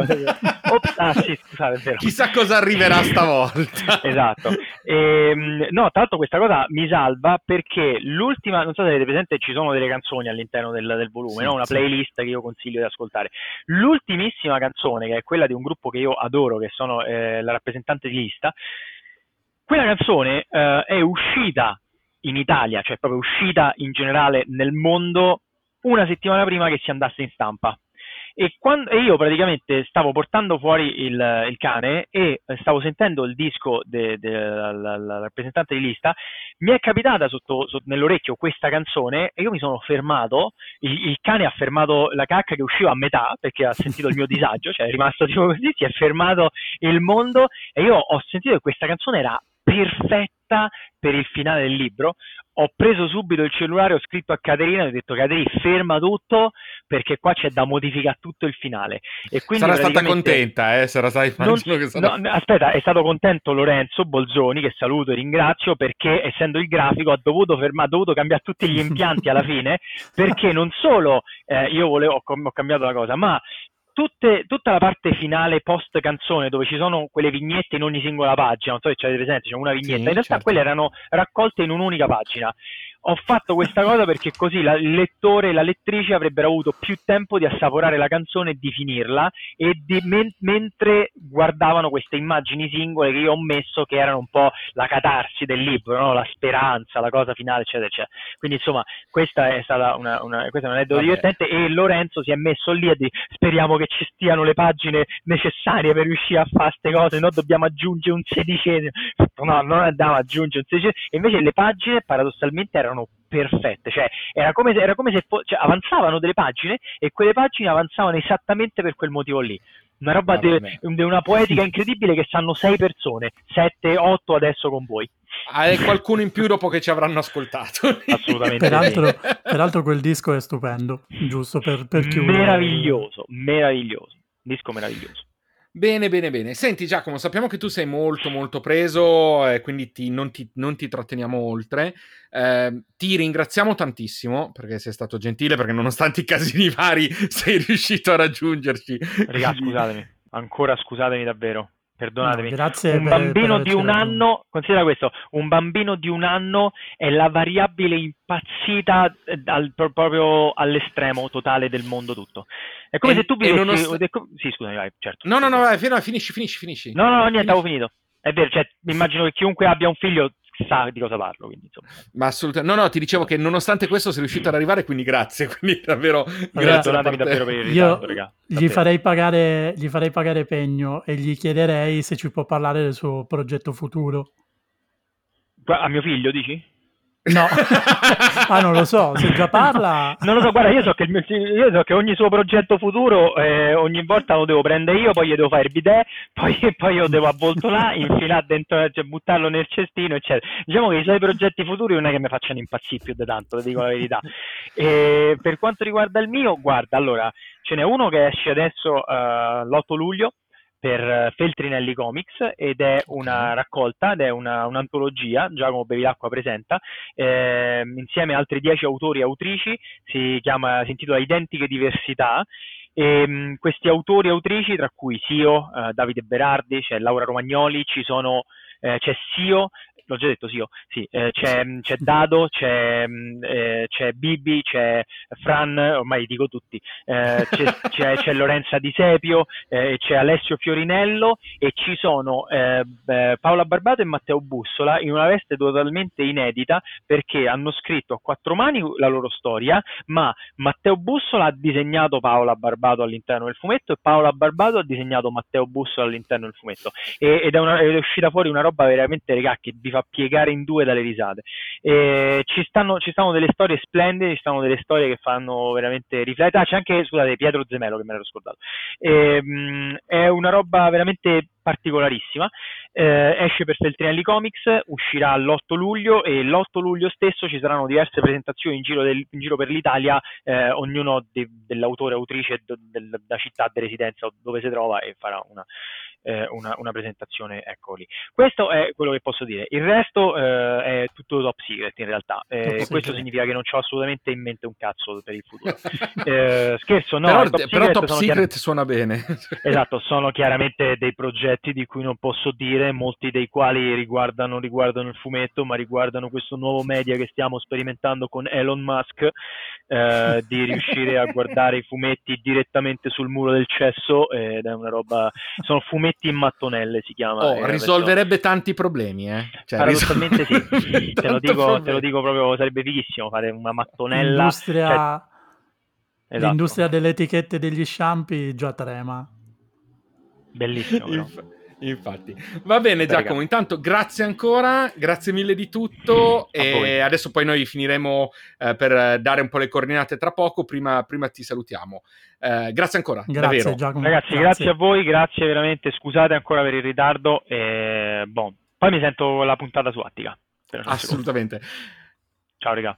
Ops, ah sì, scusate, è vero. Chissà cosa arriverà stavolta. [LAUGHS] esatto. E, ehm, no, tra l'altro questa cosa mi salva perché l'ultima, non so se avete presente, ci sono delle canzoni all'interno del, del volume, sì, no? una sì. playlist che io consiglio di ascoltare. L'ultimissima canzone, che è quella di un gruppo che io adoro, che sono eh, la rappresentante di lista, quella canzone eh, è uscita in Italia, cioè proprio uscita in generale nel mondo una settimana prima che si andasse in stampa. E, quando, e, io praticamente stavo portando fuori il, il cane e stavo sentendo il disco della rappresentante di lista, mi è capitata sotto, sotto, nell'orecchio questa canzone e io mi sono fermato, il, il, cane ha fermato la cacca che usciva a metà perché ha sentito il mio [LAUGHS] disagio, cioè è rimasto tipo così, si è fermato il mondo e io ho sentito che questa canzone era perfetta per il finale del libro. Ho preso subito il cellulare, ho scritto a Caterina e ho detto Caterina ferma tutto perché qua c'è da modificare tutto il finale. E quindi Sarà stata contenta, eh? Sarà stata... Non, sarà... no, aspetta, è stato contento Lorenzo Bolzoni, che saluto e ringrazio, perché essendo il grafico ha dovuto, fermare, ha dovuto cambiare tutti gli impianti alla fine, [LAUGHS] perché non solo eh, io volevo, ho, ho cambiato la cosa, ma tutte, tutta la parte finale post canzone dove ci sono quelle vignette in ogni singola pagina, non so se avete presente, c'è una vignetta, sì, in realtà certo. quelle erano raccolte in un'unica pagina ho fatto questa cosa perché così la, il lettore e la lettrice avrebbero avuto più tempo di assaporare la canzone e di finirla e di, men- mentre guardavano queste immagini singole che io ho messo che erano un po' la catarsi del libro, no? la speranza, la cosa finale eccetera eccetera. Quindi insomma questa è stata una, una, questo è un aneddoto divertente e Lorenzo si è messo lì a dire speriamo che ci stiano le pagine necessarie per riuscire a fare queste cose, no dobbiamo aggiungere un sedicesimo, no non andiamo ad aggiungere un sedicesimo e invece le pagine paradossalmente erano perfette, cioè era come se, era come se fo- cioè, avanzavano delle pagine e quelle pagine avanzavano esattamente per quel motivo lì. Una roba di de- una poetica incredibile che sanno sei persone, sette, otto adesso con voi. Ah, e qualcuno in più dopo che ci avranno ascoltato. [LAUGHS] Assolutamente. peraltro, peraltro, quel disco è stupendo, giusto per, per chiudere. Meraviglioso, meraviglioso. Disco meraviglioso. Bene, bene, bene. Senti Giacomo, sappiamo che tu sei molto molto preso e quindi ti, non, ti, non, ti, tratteniamo oltre. Eh, ti ringraziamo tantissimo perché sei stato gentile, perché nonostante i casini vari [LAUGHS] sei riuscito a raggiungerci. Raga, scusatemi, ancora scusatemi davvero. Perdonatemi, no, grazie un per, bambino per di un anno, considera questo, un bambino di un anno è la variabile impazzita al, proprio all'estremo totale del mondo tutto. È come e, se tu vivessi... Sì, scusami, vai, certo. No, no, no, vai, finisci, finisci, finisci. No, no, no, niente, avevo finito. È vero, cioè, immagino che chiunque abbia un figlio sa di cosa parlo. Quindi, Ma assolutamente, no, no, ti dicevo che nonostante questo sei riuscito ad arrivare, quindi grazie, [LAUGHS] quindi davvero grazie. Perdonatemi davvero per il ritardo, Io raga. Gli farei, pagare, gli farei pagare pegno e gli chiederei se ci può parlare del suo progetto futuro. A mio figlio, dici? No, [LAUGHS] ah, non lo so, se già parla. Non lo so, guarda, io so che, mio, io so che ogni suo progetto futuro eh, ogni volta lo devo prendere io, poi gli devo fare il bidet, poi, [LAUGHS] poi io devo avvoltolare, [LAUGHS] infilare dentro, cioè buttarlo nel cestino, eccetera. Diciamo che i suoi progetti futuri non è che mi facciano impazzire più di tanto, ti dico la verità. E per quanto riguarda il mio, guarda, allora, ce n'è uno che esce adesso uh, l'8 luglio, per Feltrinelli Comics ed è una raccolta ed è una, un'antologia, Giacomo Bevilacqua presenta, eh, insieme a altri dieci autori e autrici, si, chiama, si intitola Identiche Diversità, e, mh, questi autori e autrici, tra cui Sio, eh, Davide Berardi, c'è Laura Romagnoli, ci sono, eh, c'è Sio, l'ho già detto sì, io, sì eh, c'è, c'è, Dado, c'è, eh, c'è, Bibi, c'è Fran, ormai dico tutti, eh, c'è, [LAUGHS] c'è, Lorenza Di Sepio, eh, c'è Alessio Fiorinello e ci sono eh, Paola Barbato e Matteo Bussola in una veste totalmente inedita perché hanno scritto a quattro mani la loro storia, ma Matteo Bussola ha disegnato Paola Barbato all'interno del fumetto e Paola Barbato ha disegnato Matteo Bussola all'interno del fumetto. E, ed è, una, è uscita fuori una roba veramente, regà, che vi fa piegare in due dalle risate. E ci, stanno, ci stanno delle storie splendide, ci stanno delle storie che fanno veramente riflettere. Ah, c'è anche, scusate, Pietro Zemelo che me l'ero scordato. E, mh, è una roba veramente particolarissima. Eh, esce per Feltrinelli Comics, uscirà l'8 luglio e l'8 luglio stesso ci saranno diverse presentazioni in giro, del, in giro per l'Italia, eh, ognuno de, dell'autore, autrice, de, della città di residenza dove si trova e farà una, eh, una, una, presentazione ecco lì. Questo è quello che posso dire. Il resto eh, è tutto top secret in realtà. Eh, questo significa che non ho assolutamente in mente un cazzo per il futuro. [LAUGHS] Scherzo, no. Però top però secret, top secret chiar- suona bene. esatto, sono chiaramente dei progetti di cui non posso dire, molti dei quali riguardano, riguardano il fumetto, ma riguardano questo nuovo media che stiamo sperimentando con Elon Musk. Eh, di riuscire a guardare i fumetti direttamente sul muro del cesso ed è una roba sono fumetti in mattonelle si chiama oh, risolverebbe tanti problemi eh? cioè, paradossalmente risol- sì [LAUGHS] te lo, dico, te lo, dico, proprio sarebbe fighissimo fare una mattonella l'industria, cioè... esatto. l'industria delle etichette degli shampoo già trema bellissimo Infatti, va bene Giacomo, intanto grazie ancora, grazie mille di tutto [CLEARS THROAT] e adesso poi noi finiremo eh, per dare un po' le coordinate tra poco, prima, prima ti salutiamo. Eh, grazie ancora, grazie, davvero. Giacomo, Ragazzi, grazie. grazie. a voi, grazie veramente, scusate ancora per il ritardo e bon, poi mi sento la puntata su Attica. Assolutamente. Ciao raga,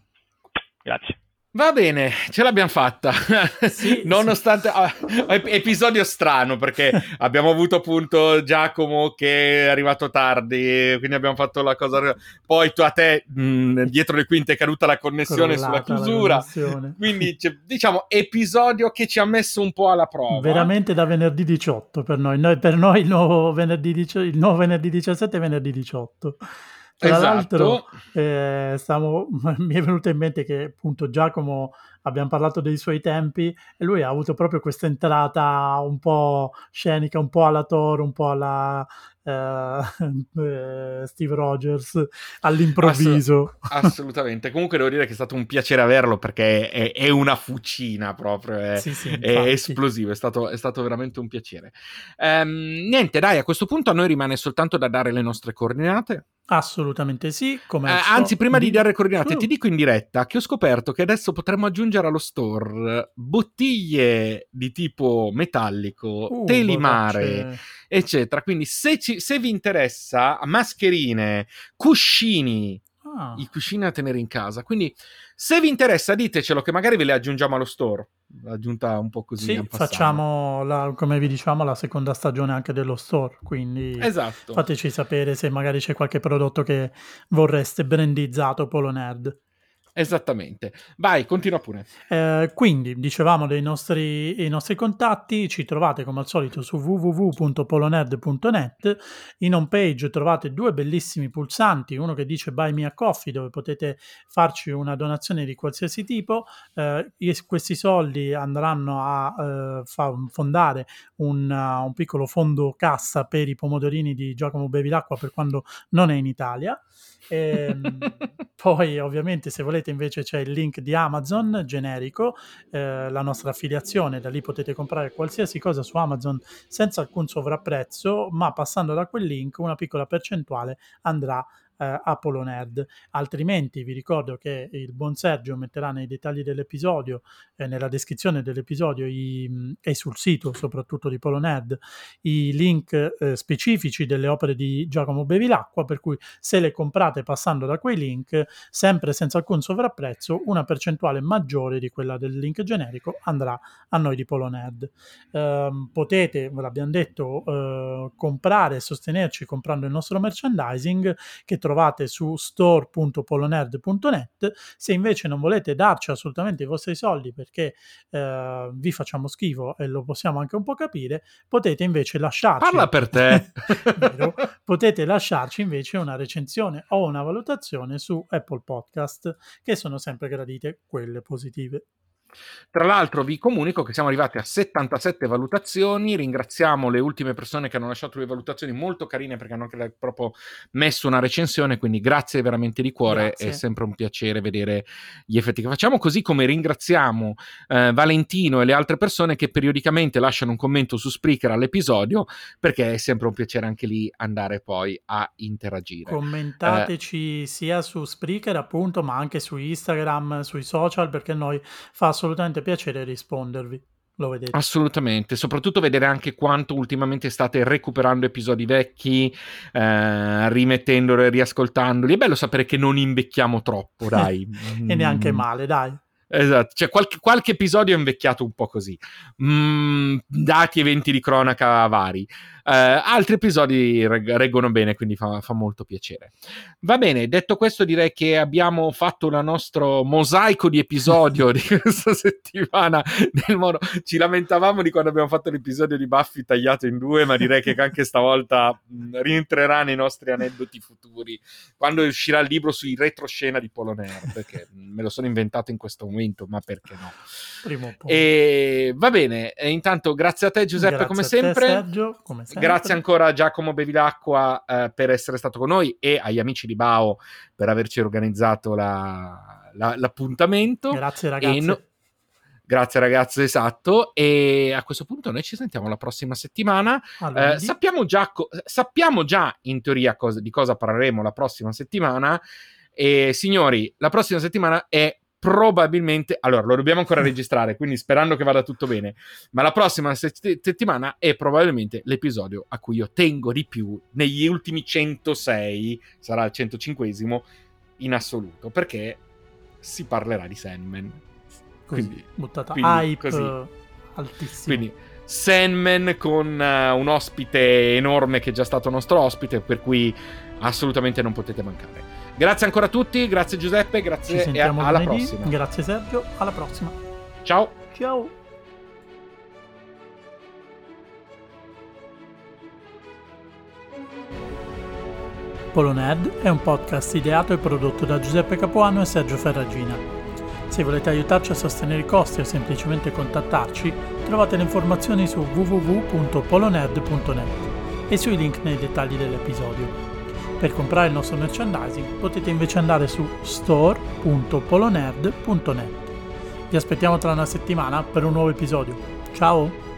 grazie. Va bene, ce l'abbiamo fatta. [LAUGHS] Sì, Nonostante sì. Ah, episodio strano perché abbiamo avuto appunto Giacomo che è arrivato tardi, quindi abbiamo fatto la cosa. Poi tu a te mh, dietro le quinte è caduta la connessione Crollata sulla chiusura. Connessione. Quindi diciamo episodio che ci ha messo un po' alla prova. Veramente da venerdì 18 per noi. noi per noi il nuovo venerdì, il nuovo venerdì 17 è venerdì 18. Tra esatto. l'altro, eh, stavo, [LAUGHS] mi è venuto in mente che appunto Giacomo abbiamo parlato dei suoi tempi e lui ha avuto proprio questa entrata un po' scenica, un po' alla Toro, un po' alla uh, [LAUGHS] Steve Rogers all'improvviso. Assolut- assolutamente. Comunque devo dire che è stato un piacere averlo perché è, è una fucina proprio, è, sì, sì, è esplosivo, è stato, è stato, veramente un piacere. Um, niente, dai, a questo punto a noi rimane soltanto da dare le nostre coordinate. Assolutamente sì. Eh, anzi, prima di dare le coordinate, uh. ti dico in diretta che ho scoperto che adesso potremmo aggiungere allo store bottiglie di tipo metallico, uh, telimare, eccetera. Quindi, se, ci, se vi interessa, mascherine, cuscini, Ah. I cuscini da tenere in casa. Quindi, se vi interessa, ditecelo che magari ve le aggiungiamo allo store. Aggiunta un po' così. Sì, facciamo, la, come vi diciamo, la seconda stagione anche dello store. Quindi esatto. fateci sapere se magari c'è qualche prodotto che vorreste brandizzato Polo Nerd. Esattamente. Vai, continua pure. Eh, quindi, dicevamo dei nostri, nostri, contatti, ci trovate come al solito su www.polonerd.net. In home page trovate due bellissimi pulsanti, uno che dice Buy Me a Coffee, dove potete farci una donazione di qualsiasi tipo. Eh, questi soldi andranno a eh, fondare un, uh, un piccolo fondo cassa per i pomodorini di Giacomo Bevilacqua per quando non è in Italia. Ehm, [LAUGHS] poi ovviamente se volete invece c'è il link di Amazon generico, eh, la nostra affiliazione, da lì potete comprare qualsiasi cosa su Amazon senza alcun sovrapprezzo, ma passando da quel link una piccola percentuale andrà eh, Apollo Nerd. Altrimenti vi ricordo che il buon Sergio metterà nei dettagli dell'episodio, eh, nella descrizione dell'episodio i, mm, e sul sito soprattutto di Polo Nerd i link eh, specifici delle opere di Giacomo Bevilacqua, per cui se le comprate passando da quei link, sempre senza alcun sovrapprezzo, una percentuale maggiore di quella del link generico andrà a noi di Polo Nerd. Ehm, potete, ve l'abbiamo detto, eh, comprare e sostenerci comprando il nostro merchandising che trovate su store.polonerd.net. Se invece non volete darci assolutamente i vostri soldi perché eh, vi facciamo schifo e lo possiamo anche un po' capire, potete invece lasciarci. Parla per te. [LAUGHS] vero, potete lasciarci invece una recensione o una valutazione su Apple Podcast, che sono sempre gradite quelle positive. Tra l'altro vi comunico che siamo arrivati a 77 valutazioni, ringraziamo le ultime persone che hanno lasciato le valutazioni molto carine perché hanno proprio messo una recensione, quindi grazie veramente di cuore, grazie. è sempre un piacere vedere gli effetti che facciamo, così come ringraziamo eh, Valentino e le altre persone che periodicamente lasciano un commento su Spreaker all'episodio perché è sempre un piacere anche lì andare poi a interagire. Commentateci eh, sia su Spreaker appunto, ma anche su Instagram, sui social perché noi fa assolutamente piacere rispondervi. Lo vedete. Assolutamente, soprattutto vedere anche quanto ultimamente state recuperando episodi vecchi, eh, rimettendoli, riascoltandoli. È bello sapere che non invecchiamo troppo, [LAUGHS] dai. e neanche mm. male, dai. Esatto, cioè qualche, qualche, episodio è invecchiato un po' così, mm, dati eventi di cronaca vari. Uh, altri episodi reg- reggono bene, quindi fa, fa, molto piacere. Va bene, detto questo, direi che abbiamo fatto il nostro mosaico di episodio di [LAUGHS] questa settimana. Modo... Ci lamentavamo di quando abbiamo fatto l'episodio di Buffy tagliato in due, ma direi che anche stavolta mh, rientrerà nei nostri aneddoti futuri quando uscirà il libro sui retroscena di Polo Nerd, che me lo sono inventato in questo momento, ma perché no? Prima o poi. E va bene, e intanto grazie a te Giuseppe grazie come sempre. Te, Sergio, come sempre. Grazie ancora a Giacomo Bevilacqua eh, per essere stato con noi e agli amici di Bao per averci organizzato la, la, l'appuntamento. Grazie ragazzi. No... Grazie ragazzi, esatto. E a questo punto noi ci sentiamo la prossima settimana. Eh, sappiamo, già co- sappiamo già in teoria cosa, di cosa parleremo la prossima settimana. E signori, la prossima settimana è probabilmente, allora lo dobbiamo ancora [LAUGHS] registrare, quindi sperando che vada tutto bene, ma la prossima sett- settimana è probabilmente l'episodio a cui io tengo di più negli ultimi 106, sarà il 105 in assoluto, perché si parlerà di Sandman. Così, quindi, buttata quindi, hype così. altissimo. Quindi Sandman con uh, un ospite enorme che è già stato nostro ospite, per cui assolutamente non potete mancare. Grazie ancora a tutti, grazie Giuseppe, grazie e alla lunedì. prossima. Grazie Sergio, alla prossima. Ciao. Ciao. Polonerd è un podcast ideato e prodotto da Giuseppe Capuano e Sergio Ferragina. Se volete aiutarci a sostenere i costi o semplicemente contattarci, trovate le informazioni su www.polonerd.net e sui link nei dettagli dell'episodio. Per comprare il nostro merchandising potete invece andare su store.polonerd.net. Vi aspettiamo tra una settimana per un nuovo episodio. Ciao!